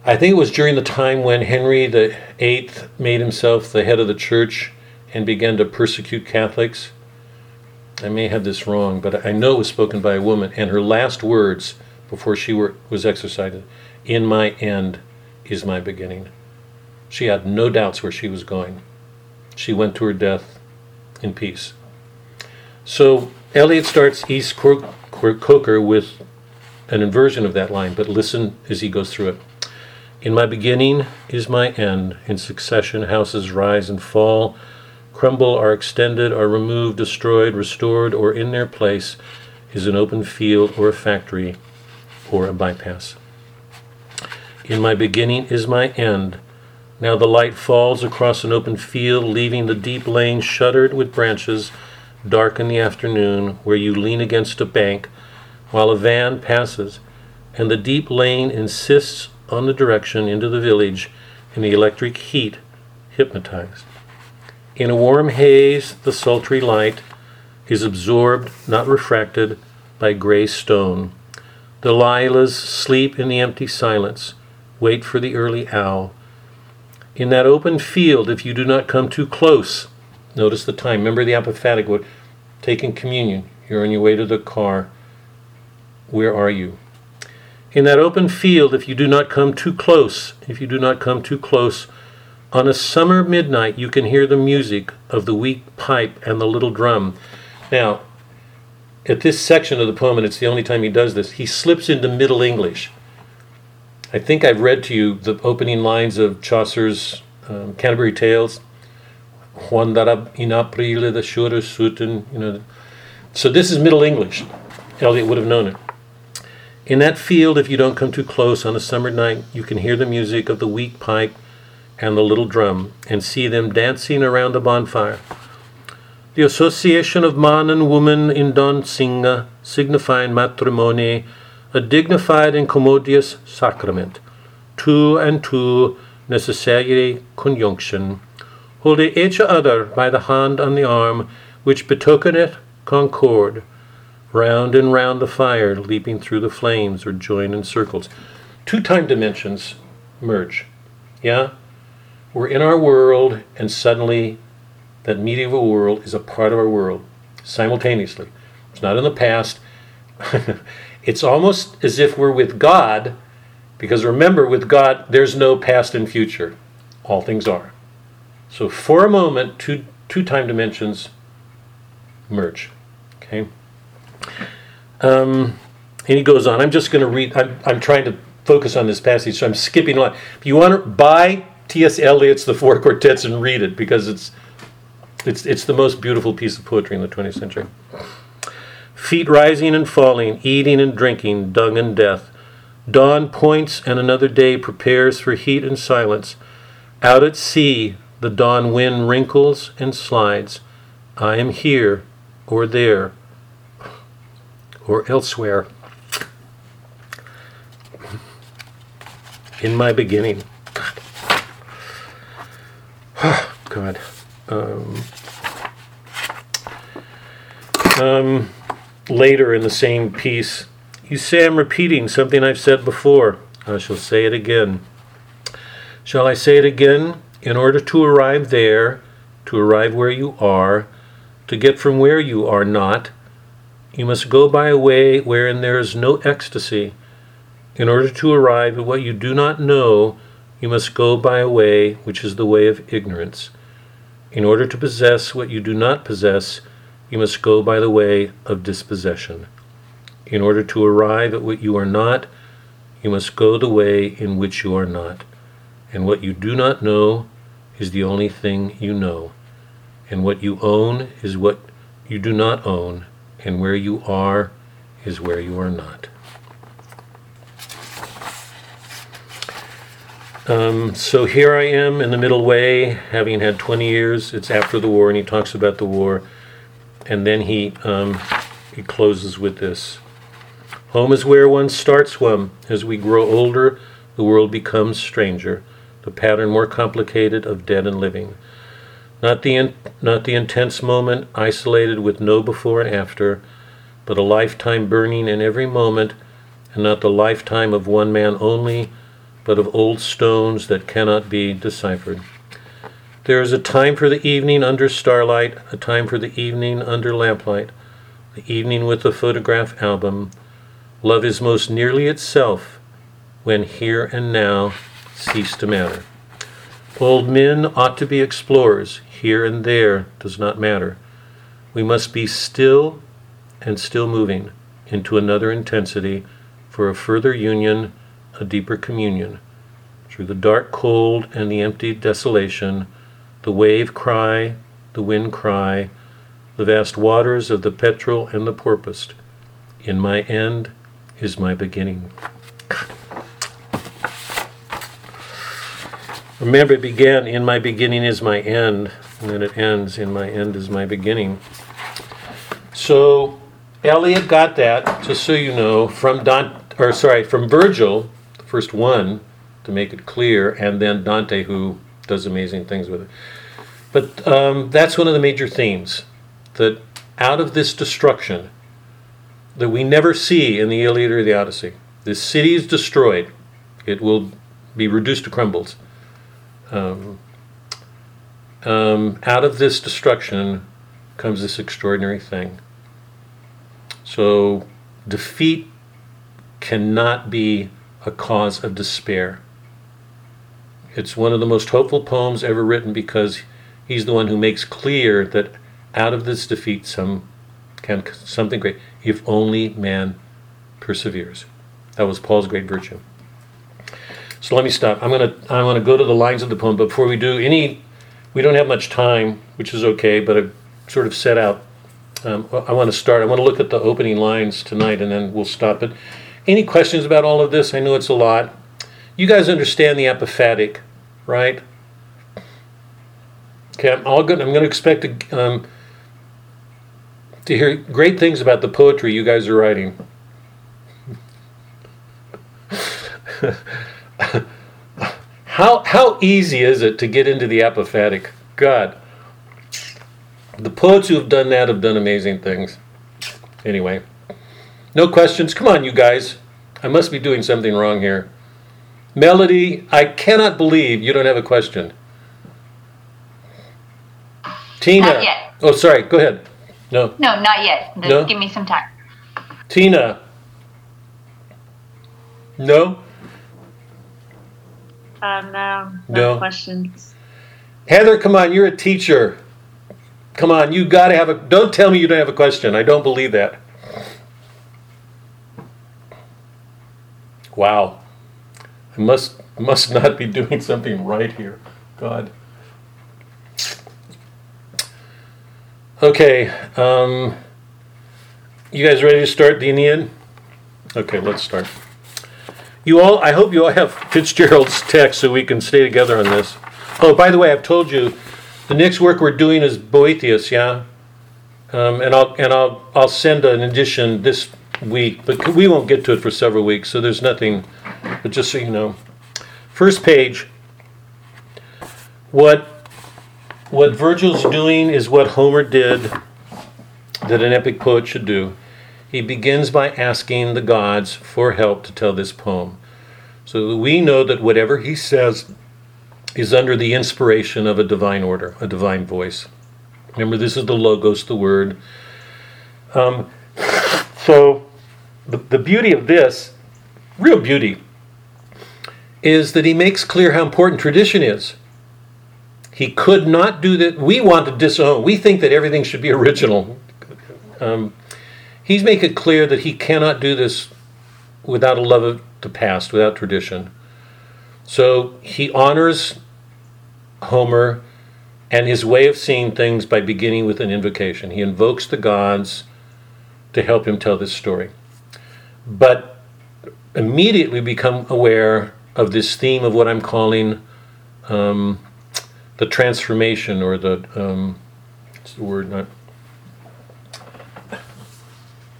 I think it was during the time when Henry VIII made himself the head of the church and began to persecute Catholics. I may have this wrong, but I know it was spoken by a woman, and her last words before she were, was exercised In my end is my beginning. She had no doubts where she was going. She went to her death in peace. So Eliot starts East Coker with an inversion of that line, but listen as he goes through it. In my beginning is my end. In succession, houses rise and fall crumble, are extended, are removed, destroyed, restored, or in their place is an open field or a factory or a bypass. In my beginning is my end. Now the light falls across an open field, leaving the deep lane shuttered with branches, dark in the afternoon, where you lean against a bank while a van passes, and the deep lane insists on the direction into the village in the electric heat, hypnotized. In a warm haze, the sultry light is absorbed, not refracted, by gray stone. The dahlias sleep in the empty silence, wait for the early owl. In that open field, if you do not come too close, notice the time. Remember the apophatic word, taking communion. You're on your way to the car. Where are you? In that open field, if you do not come too close, if you do not come too close, on a summer midnight, you can hear the music of the weak pipe and the little drum. Now, at this section of the poem, and it's the only time he does this, he slips into Middle English. I think I've read to you the opening lines of Chaucer's um, Canterbury Tales. Juan darab in aprile the you know. So this is Middle English. Eliot would have known it. In that field, if you don't come too close on a summer night, you can hear the music of the weak pipe and the little drum, and see them dancing around the bonfire. The association of man and woman in daunsinge, signifying matrimony, a dignified and commodious sacrament, two and two necessary conjunction, holding each other by the hand on the arm, which betokeneth concord, round and round the fire, leaping through the flames, or join in circles. Two time dimensions merge. Yeah? We're in our world, and suddenly that medieval world is a part of our world simultaneously. It's not in the past. (laughs) it's almost as if we're with God, because remember, with God, there's no past and future. All things are. So for a moment, two, two time dimensions merge. Okay? Um, and he goes on. I'm just going to read, I'm, I'm trying to focus on this passage, so I'm skipping a lot. If you want to buy T.S. Eliot's The Four Quartets and read it because it's it's it's the most beautiful piece of poetry in the 20th century. Feet rising and falling, eating and drinking, dung and death. Dawn points and another day prepares for heat and silence. Out at sea, the dawn wind wrinkles and slides. I am here or there or elsewhere. In my beginning. (sighs) God. Um, um, later in the same piece, you say I'm repeating something I've said before. I shall say it again. Shall I say it again? In order to arrive there, to arrive where you are, to get from where you are not, you must go by a way wherein there is no ecstasy. In order to arrive at what you do not know, you must go by a way which is the way of ignorance. In order to possess what you do not possess, you must go by the way of dispossession. In order to arrive at what you are not, you must go the way in which you are not. And what you do not know is the only thing you know. And what you own is what you do not own. And where you are is where you are not. Um, so here I am in the middle way, having had 20 years. It's after the war, and he talks about the war. And then he, um, he closes with this Home is where one starts one. As we grow older, the world becomes stranger, the pattern more complicated of dead and living. Not the, in, not the intense moment, isolated with no before and after, but a lifetime burning in every moment, and not the lifetime of one man only, but of old stones that cannot be deciphered. There is a time for the evening under starlight, a time for the evening under lamplight, the evening with the photograph album. Love is most nearly itself when here and now cease to matter. Old men ought to be explorers. Here and there does not matter. We must be still and still moving into another intensity for a further union, a deeper communion. Through the dark cold and the empty desolation, the wave cry, the wind cry, the vast waters of the petrel and the porpoise. In my end is my beginning. Remember, it began, in my beginning is my end, and then it ends, in my end is my beginning. So, Eliot got that, just so you know, from Dante, or sorry, from Virgil, the first one, to make it clear, and then Dante, who does amazing things with it. But um, that's one of the major themes that out of this destruction that we never see in the Iliad or the Odyssey, this city is destroyed. It will be reduced to crumbles. Um, um, out of this destruction comes this extraordinary thing. So, defeat cannot be a cause of despair. It's one of the most hopeful poems ever written because he's the one who makes clear that out of this defeat some can something great if only man perseveres. That was Paul's great virtue. So let me stop. I'm gonna I want to go to the lines of the poem, but before we do, any we don't have much time, which is okay, but I've sort of set out. Um, I want to start. I want to look at the opening lines tonight, and then we'll stop it. Any questions about all of this? I know it's a lot. You guys understand the apophatic, right? Okay, I'm all good. I'm going to expect to, um, to hear great things about the poetry you guys are writing. (laughs) how how easy is it to get into the apophatic? God, the poets who have done that have done amazing things. Anyway, no questions. Come on, you guys. I must be doing something wrong here. Melody, I cannot believe you don't have a question. Tina. Not yet. Oh, sorry. Go ahead. No. No, not yet. Just No? give me some time. Tina. No. Um, no, No. no questions. Heather, come on. You're a teacher. Come on. You got to have a. Don't tell me you don't have a question. I don't believe that. Wow. I must must not be doing something right here. God. Okay. Um, you guys ready to start the Aeneid? Okay, let's start. You all, I hope you all have Fitzgerald's text so we can stay together on this. Oh, by the way, I've told you, the next work we're doing is Boethius, yeah? Um, and I'll, and I'll, I'll send an edition this week, but we won't get to it for several weeks, so there's nothing, but just so you know. First page, what, what Virgil's doing is what Homer did that an epic poet should do. He begins by asking the gods for help to tell this poem. So we know that whatever he says is under the inspiration of a divine order, a divine voice. Remember, this is the Logos, the Word. Um, (coughs) so, the, the beauty of this, real beauty, is that he makes clear how important tradition is. He could not do that. We want to disown. We think that everything should be original. um, he's making it clear that he cannot do this without a love of the past, without tradition. So he honors Homer and his way of seeing things by beginning with an invocation. He invokes the gods to help him tell this story. But immediately become aware of this theme of what I'm calling um, the transformation or the um, what's the word not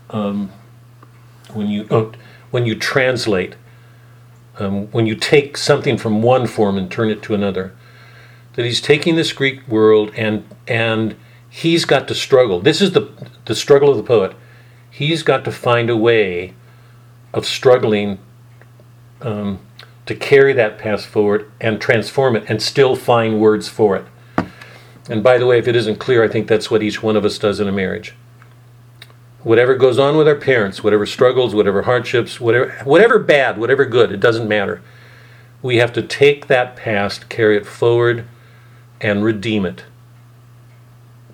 um, when you oh, when you translate um, when you take something from one form and turn it to another that he's taking this Greek world and and he's got to struggle this is the the struggle of the poet he's got to find a way of struggling um, to carry that past forward and transform it and still find words for it. And by the way, if it isn't clear, I think that's what each one of us does in a marriage. Whatever goes on with our parents, whatever struggles, whatever hardships, whatever whatever bad, whatever good, it doesn't matter. We have to take that past, carry it forward, and redeem it.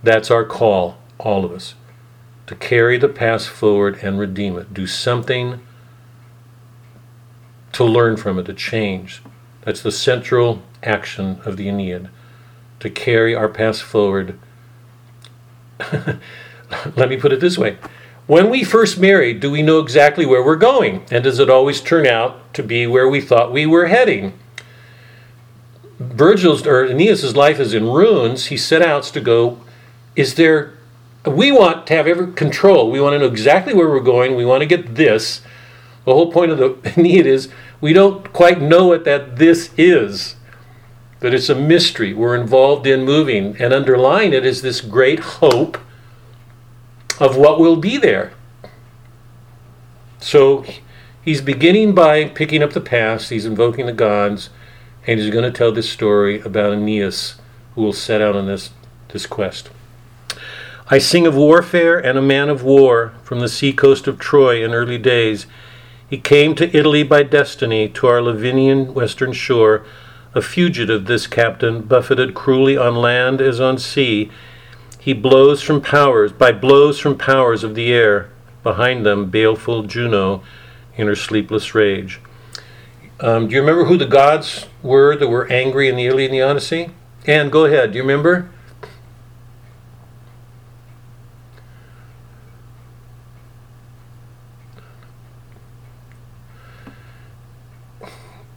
That's our call, all of us. To carry the past forward and redeem it. Do something to learn from it, to change. That's the central action of the Aeneid, to carry our past forward. (laughs) Let me put it this way. When we first marry, do we know exactly where we're going? And does it always turn out to be where we thought we were heading? Virgil's or Aeneas's life is in ruins. He set out to go. Is there? We want to have every control. We want to know exactly where we're going. We want to get this. The whole point of the (laughs) Aeneid is we don't quite know what that this is. That it's a mystery we're involved in moving, and underlying it is this great hope of what will be there. So he's beginning by picking up the past, he's invoking the gods, and he's going to tell this story about Aeneas who will set out on this, this quest. I sing of warfare and a man of war from the sea coast of Troy in early days. He came to Italy by destiny, to our Lavinian western shore, a fugitive, this captain, buffeted cruelly on land as on sea. He blows from powers, by blows from powers of the air, behind them baleful Juno in her sleepless rage. Um, do you remember who the gods were that were angry in the Iliad and the Odyssey? Anne, go ahead. Do you remember?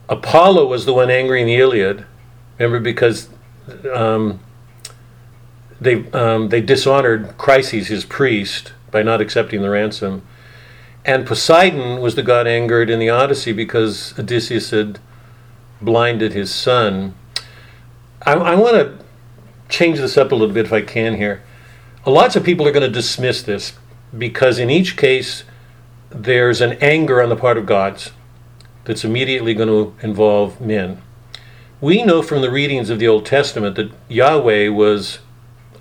Apollo was the one angry in the Iliad. Remember, because um, they um, they dishonored Chryses, his priest, by not accepting the ransom. And Poseidon was the god angered in the Odyssey because Odysseus had blinded his son. I, I want to change this up a little bit if I can here. Lots of people are going to dismiss this because in each case there's an anger on the part of gods that's immediately going to involve men. We know from the readings of the Old Testament that Yahweh was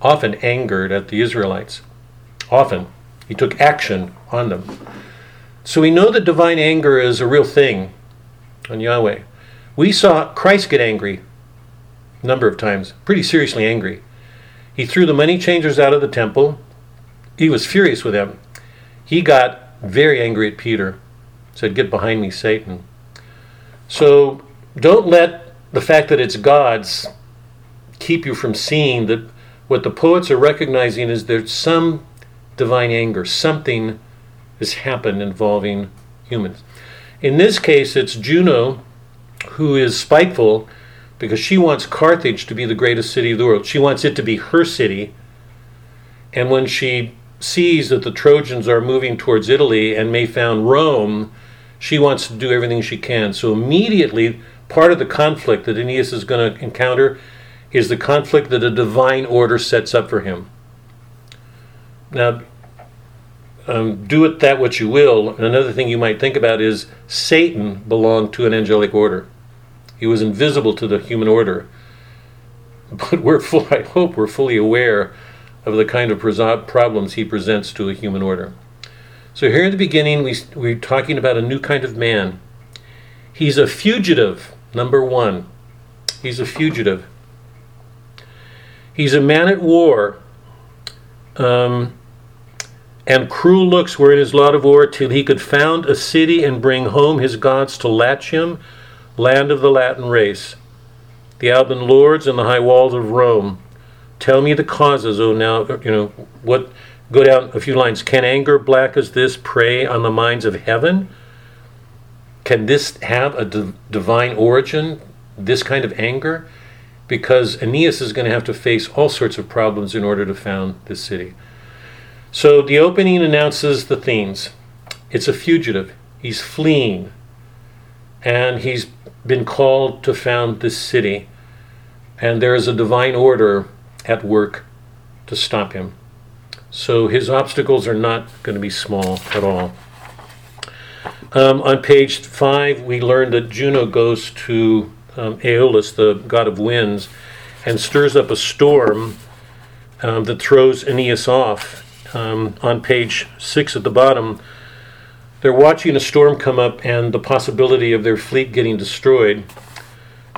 often angered at the Israelites. Often. He took action on them. So we know that divine anger is a real thing on Yahweh. We saw Christ get angry a number of times, pretty seriously angry. He threw the money changers out of the temple. He was furious with them. He got very angry at Peter. Said, Get behind me, Satan. So don't let the fact that it's God's keep you from seeing that what the poets are recognizing is there's some divine anger, something has happened involving humans. In this case, it's Juno who is spiteful because she wants Carthage to be the greatest city of the world. She wants it to be her city. And when she sees that the Trojans are moving towards Italy and may found Rome, she wants to do everything she can. So immediately, part of the conflict that Aeneas is going to encounter is the conflict that a divine order sets up for him. Now, um, do it that what you will. Another thing you might think about is Satan belonged to an angelic order. He was invisible to the human order. (laughs) But we're full, I hope we're fully aware of the kind of problems he presents to a human order. So here in the beginning, we, we're talking about a new kind of man. He's a fugitive, number one. He's a fugitive. He's a man at war. Um, and cruel looks were in his lot of war till he could found a city and bring home his gods to Latium, land of the Latin race, the Alban lords and the high walls of Rome. Tell me the causes, oh now, you know, what, go down a few lines. Can anger black as this prey on the minds of heaven? Can this have a divine origin, this kind of anger? Because Aeneas is going to have to face all sorts of problems in order to found this city. So the opening announces the themes. It's a fugitive. He's fleeing. And he's been called to found this city. And there is a divine order at work to stop him. So his obstacles are not going to be small at all. Um, on page five, we learned that Juno goes to um, Aeolus, the god of winds, and stirs up a storm um, that throws Aeneas off. Um, on page six at the bottom, they're watching a storm come up and the possibility of their fleet getting destroyed.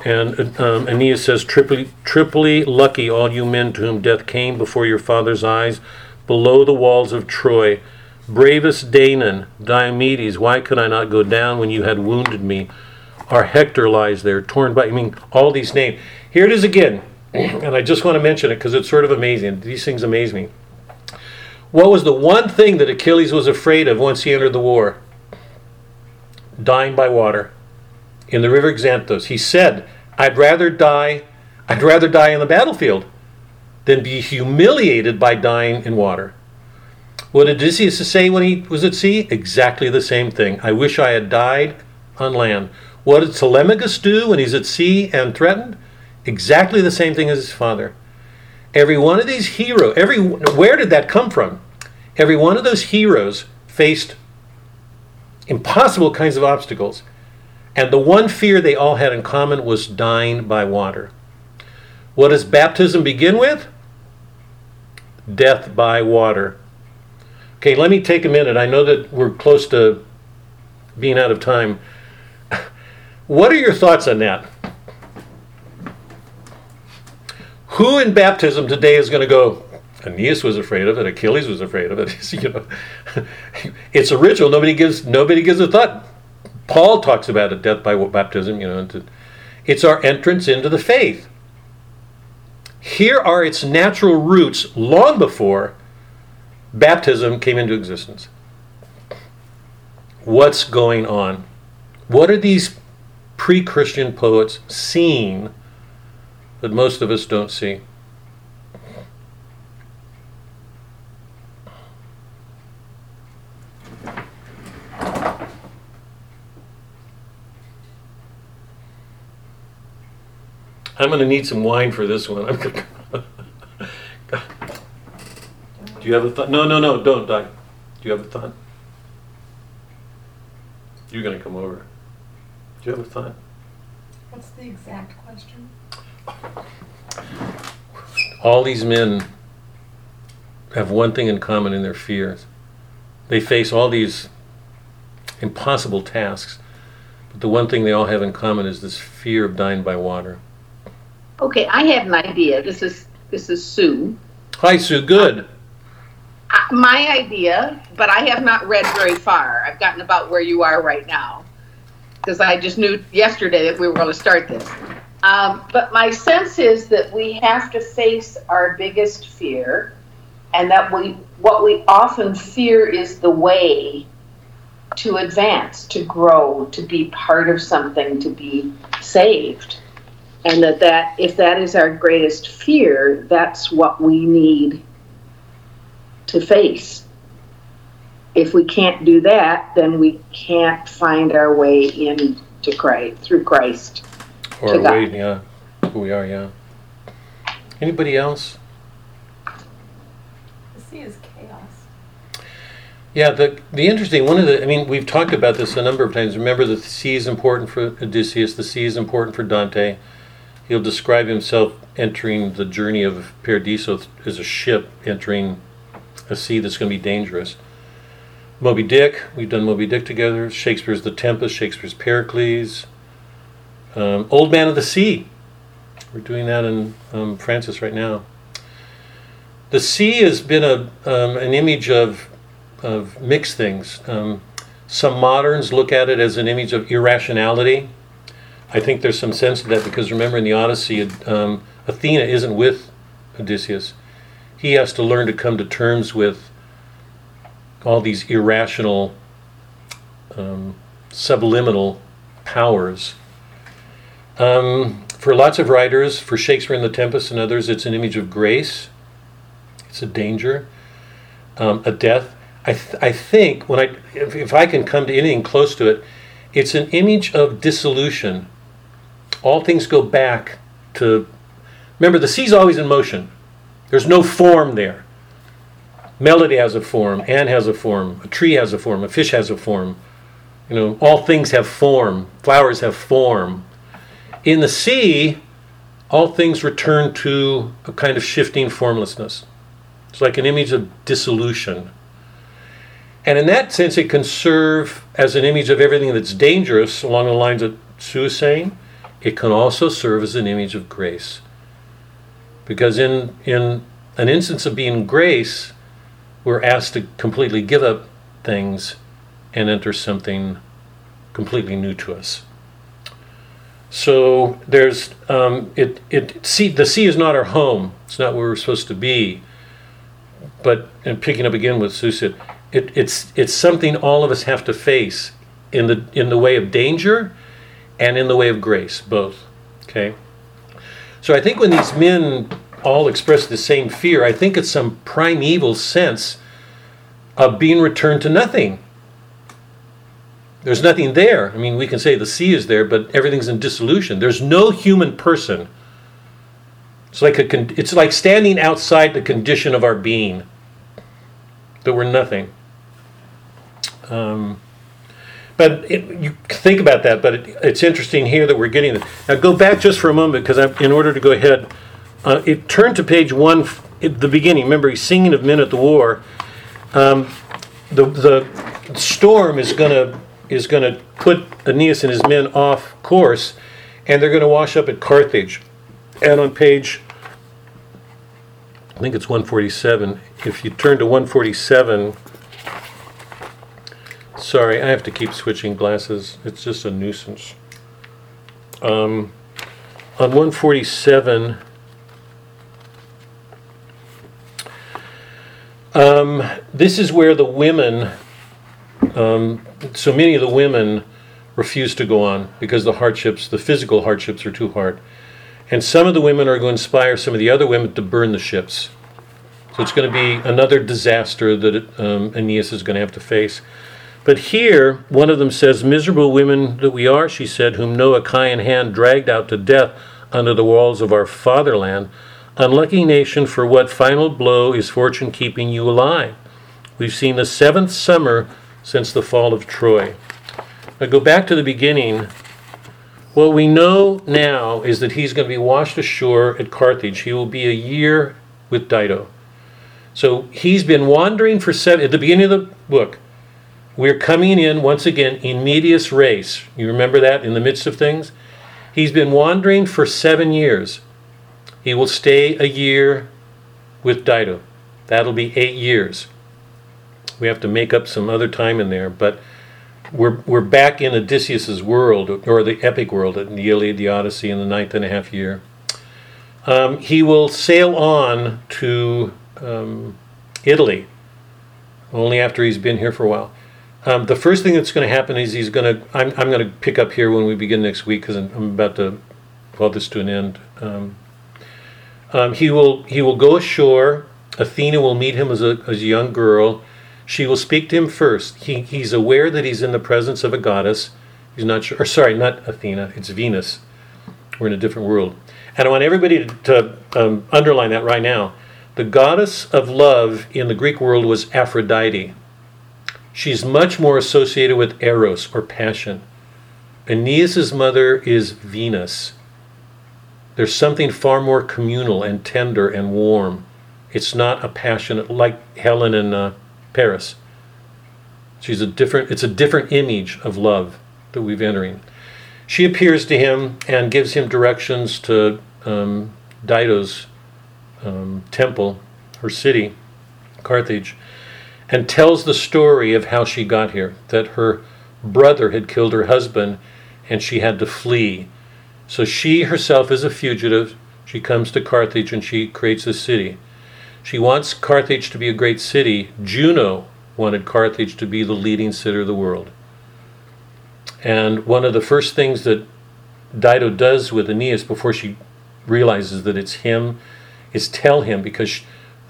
And um, Aeneas says, triply, triply lucky all you men to whom death came before your father's eyes, below the walls of Troy. Bravest Danaan, Diomedes, why could I not go down when you had wounded me? Our Hector lies there, torn by, I mean, all these names. Here it is again, (clears throat) and I just want to mention it because it's sort of amazing. These things amaze me. What was the one thing that Achilles was afraid of once he entered the war? Dying by water in the river Xanthos. He said, I'd rather die, I'd rather die in the battlefield than be humiliated by dying in water. What did Odysseus say when he was at sea? Exactly the same thing. I wish I had died on land. What did Telemachus do when he's at sea and threatened? Exactly the same thing as his father. Every one of these heroes, every where did that come from? Every one of those heroes faced impossible kinds of obstacles. And the one fear they all had in common was dying by water. What does baptism begin with? Death by water. Okay, let me take a minute. I know that we're close to being out of time. What are your thoughts on that? Who in baptism today is going to go? Aeneas was afraid of it. Achilles was afraid of it. (laughs) you know, it's a ritual. Nobody gives nobody gives a thought. Paul talks about it, death by baptism. You know, it's our entrance into the faith. Here are its natural roots long before baptism came into existence. What's going on? What are these pre Christian poets seen that most of us don't see? I'm going to need some wine for this one. (laughs) Do you have a thought? No, no, no, don't, Doc. Do you have a thought? You're going to come over. Do you have a? What's the exact question? All these men have one thing in common in their fears. They face all these impossible tasks, but the one thing they all have in common is this fear of dying by water. Okay, I have an idea. This is this is Sue. Hi, Sue. Good. Uh, my idea, but I have not read very far. I've gotten about where you are right now because I just knew yesterday that we were going to start this. Um, but my sense is that we have to face our biggest fear, and that we what we often fear is the way to advance, to grow, to be part of something, to be saved. And that, that if that is our greatest fear, that's what we need to face. If we can't do that, then we can't find our way into Christ through Christ. Or To God. yeah. Who we are, yeah. Anybody else? The sea is chaos. Yeah, the the interesting one of the I mean we've talked about this a number of times. Remember that the sea is important for Odysseus. The sea is important for Dante. He'll describe himself entering the journey of Paradiso as a ship entering a sea that's going to be dangerous. Moby Dick, we've done Moby Dick together. Shakespeare's The Tempest, Shakespeare's Pericles. Um, Old Man of the Sea. We're doing that in um, Francis right now. The sea has been a um, an image of of mixed things. Um, some moderns look at it as an image of irrationality. I think there's some sense to that because remember in the Odyssey, um, Athena isn't with Odysseus. He has to learn to come to terms with all these irrational, um, subliminal powers. Um, for lots of writers, for Shakespeare in The Tempest and others, it's an image of grace. It's a danger, um, a death. I, th- I think when I, if, if I can come to anything close to it, it's an image of dissolution. All things go back to. Remember, the sea's always in motion. There's no form there. Melody has a form, Anne has a form, a tree has a form, a fish has a form. You know, all things have form. Flowers have form. In the sea, all things return to a kind of shifting formlessness. It's like an image of dissolution. And in that sense, it can serve as an image of everything that's dangerous along the lines that Sue is saying. It can also serve as an image of grace. Because in, in an instance of being grace, we're asked to completely give up things and enter something completely new to us. So there's um, it it sea the sea is not our home. It's not where we're supposed to be. But and picking up again with Sue said, it, it's it's something all of us have to face in the in the way of danger and in the way of grace, both. Okay. So I think when these men all express the same fear, I think it's some primeval sense of being returned to nothing. There's nothing there. I mean, we can say the sea is there, but everything's in dissolution. There's no human person. It's like a con- it's like standing outside the condition of our being. That we're nothing. Um, but it, you think about that. But it, it's interesting here that we're getting it. Now go back just for a moment because in order to go ahead, uh, it turned to page one at the beginning. Remember, he's singing of men at the war. Um, the the storm is gonna is gonna put Aeneas and his men off course, and they're gonna wash up at Carthage. And on page, I think it's 147. If you turn to 147. Sorry, I have to keep switching glasses. It's just a nuisance. Um, on 147, um, this is where the women, um, so many of the women refuse to go on because the hardships, the physical hardships, are too hard. And some of the women are going to inspire some of the other women to burn the ships. So it's going to be another disaster that um, Aeneas is going to have to face. But here, one of them says, Miserable women that we are, she said, whom no Achaean hand dragged out to death under the walls of our fatherland. Unlucky nation, for what final blow is fortune keeping you alive? We've seen the seventh summer since the fall of Troy. Now go back to the beginning. What we know now is that he's going to be washed ashore at Carthage. He will be a year with Dido. So he's been wandering for seven, at the beginning of the book, we're coming in once again in medias res. You remember that in the midst of things? He's been wandering for seven years. He will stay a year with Dido. That'll be eight years. We have to make up some other time in there, but we're, we're back in Odysseus's world, or the epic world, in the Iliad, the Odyssey, in the ninth and a half year. Um, he will sail on to um, Italy only after he's been here for a while. Um, the first thing that's going to happen is he's going to. I'm, I'm going to pick up here when we begin next week because I'm, I'm about to call this to an end. Um, um, he will he will go ashore. Athena will meet him as a, as a young girl. She will speak to him first. He, he's aware that he's in the presence of a goddess. He's not sure. Or sorry, not Athena. It's Venus. We're in a different world. And I want everybody to, to um, underline that right now. The goddess of love in the Greek world was Aphrodite. She's much more associated with eros or passion. Aeneas's mother is Venus. There's something far more communal and tender and warm. It's not a passionate like Helen in uh, Paris. She's a different. It's a different image of love that we've entering. She appears to him and gives him directions to um, Dido's um, temple, her city, Carthage. and tells the story of how she got here that her brother had killed her husband and she had to flee. So she herself is a fugitive. She comes to Carthage and she creates a city. She wants Carthage to be a great city. Juno wanted Carthage to be the leading city of the world. And one of the first things that Dido does with Aeneas before she realizes that it's him is tell him because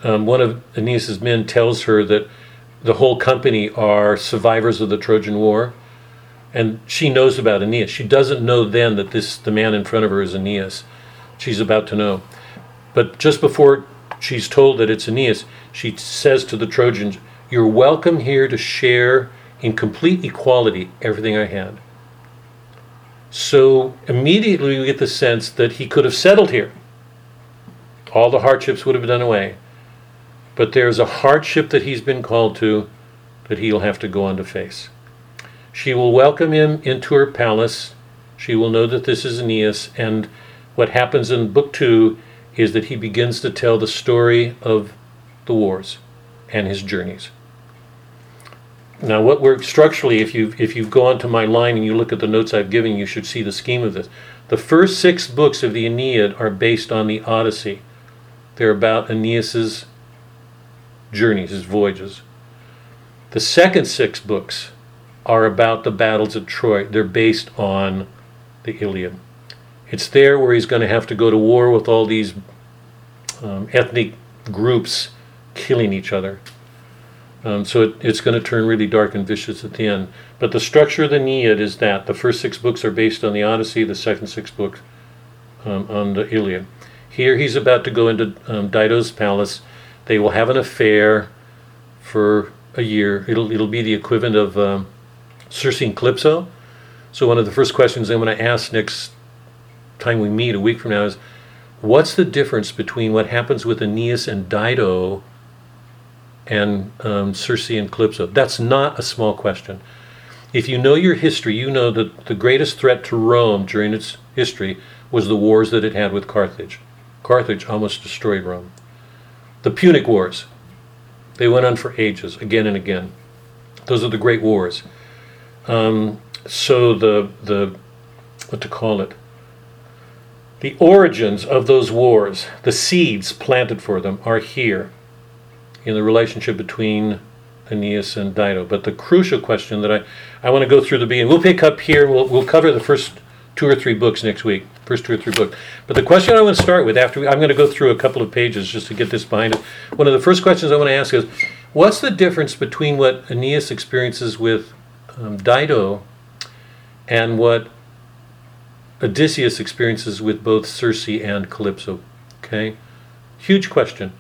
um, one of Aeneas's men tells her that the whole company are survivors of the Trojan War, and she knows about Aeneas. She doesn't know then that this the man in front of her is Aeneas. She's about to know, but just before she's told that it's Aeneas, she says to the Trojans, "You're welcome here to share in complete equality everything I had." So immediately we get the sense that he could have settled here. All the hardships would have been done away. But there's a hardship that he's been called to that he'll have to go on to face. She will welcome him into her palace. She will know that this is Aeneas. And what happens in book two is that he begins to tell the story of the wars and his journeys. Now, what we're structurally, if you if you go onto my line and you look at the notes I've given, you should see the scheme of this. The first six books of the Aeneid are based on the Odyssey. They're about Aeneas's journeys, his voyages. The second six books are about the battles of Troy. They're based on the Iliad. It's there where he's going to have to go to war with all these um, ethnic groups killing each other. Um, so it, it's going to turn really dark and vicious at the end. But the structure of the Aeneid is that the first six books are based on the Odyssey, the second six books um, on the Iliad. Here he's about to go into um, Dido's palace. They will have an affair for a year. It'll, it'll be the equivalent of um, Circe and Calypso. So one of the first questions I'm going to ask next time we meet a week from now is, what's the difference between what happens with Aeneas and Dido and um, Circe and Calypso? That's not a small question. If you know your history, you know that the greatest threat to Rome during its history was the wars that it had with Carthage. Carthage almost destroyed Rome. The Punic Wars, they went on for ages, again and again. Those are the great wars. Um, so the the what to call it? The origins of those wars, the seeds planted for them, are here in the relationship between Aeneas and Dido. But the crucial question that I, I want to go through the beginning, we'll pick up here, we'll, we'll cover the first two or three books next week, first two or three books. But the question I want to start with, after we, I'm going to go through a couple of pages just to get this behind it. One of the first questions I want to ask is, what's the difference between what Aeneas experiences with um, Dido and what Odysseus experiences with both Circe and Calypso? Okay, huge question.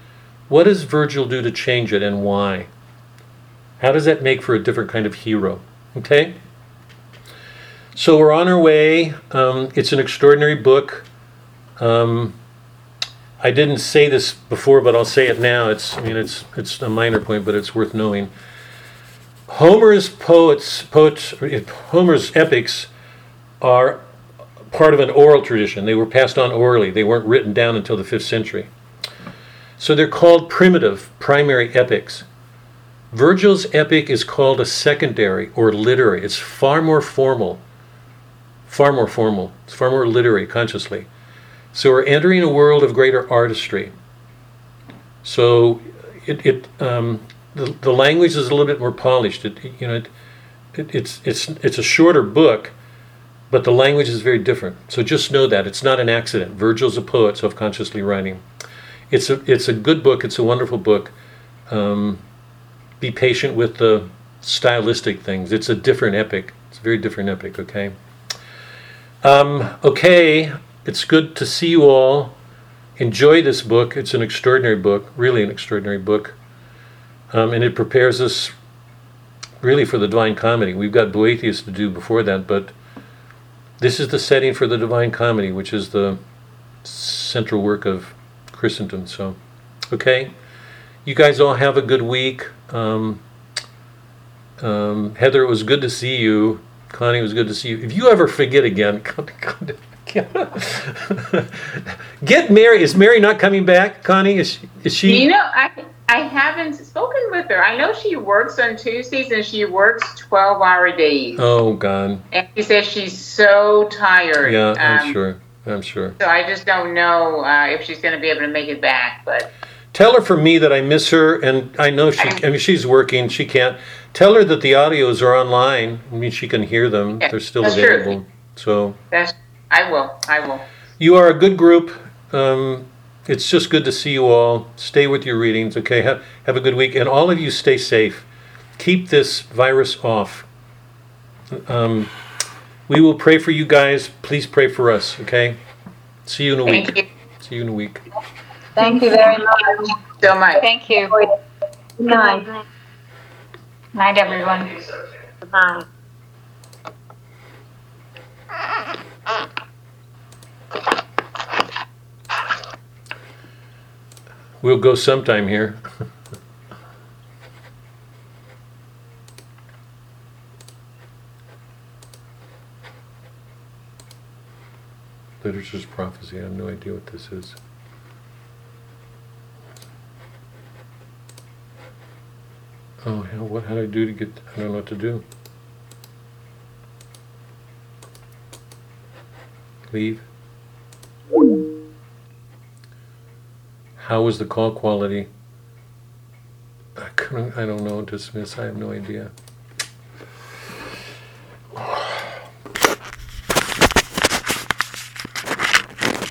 What does Virgil do to change it and why? How does that make for a different kind of hero? Okay? So we're on our way. Um, it's an extraordinary book. Um, I didn't say this before, but I'll say it now. It's, I mean, it's it's a minor point, but it's worth knowing. Homer's poets, poets, Homer's epics are part of an oral tradition. They were passed on orally. They weren't written down until the fifth century. So they're called primitive, primary epics. Virgil's epic is called a secondary or literary. It's far more formal, far more formal. It's far more literary consciously. So we're entering a world of greater artistry. So it, it um, the, the language is a little bit more polished. It, you know, it, it, it's it's it's a shorter book, but the language is very different. So just know that it's not an accident. Virgil's a poet, self-consciously writing. It's a it's a good book. It's a wonderful book. Um, be patient with the stylistic things. It's a different epic. It's a very different epic. Okay. Um, okay. It's good to see you all. Enjoy this book. It's an extraordinary book. Really, an extraordinary book. Um, and it prepares us really for the Divine Comedy. We've got Boethius to do before that, but this is the setting for the Divine Comedy, which is the central work of Christendom. So, okay. You guys all have a good week. Um, um, Heather, it was good to see you. Connie, it was good to see you. If you ever forget again, (laughs) (laughs) get Mary. Is Mary not coming back? Connie, is she? Is she? You know, I I haven't spoken with her. I know she works on Tuesdays and she works 12 hour days. Oh, God. And she says she's so tired. Yeah, I'm Um, sure. I'm sure. So I just don't know uh, if she's going to be able to make it back. But Tell her for me that I miss her, and I know she. I mean, she's working. She can't. Tell her that the audios are online. I mean, she can hear them. Yeah, They're still that's true. available. So that's, I will. I will. you are a good group. Um, it's just good to see you all. Stay with your readings, okay? Have have a good week, and all of you stay safe. Keep this virus off. Um, we will pray for you guys. Please pray for us, okay? See you in a week. You See you in a week. Thank you very much. so much. Thank you. Good night. Night, everyone. Good night. We'll go sometime here. Literature as Prophecy. I have no idea what this is. Oh hell! What? had I do to get? I don't know what to do. leave. How was the call quality? I couldn't, I don't know, dismiss, I have no idea.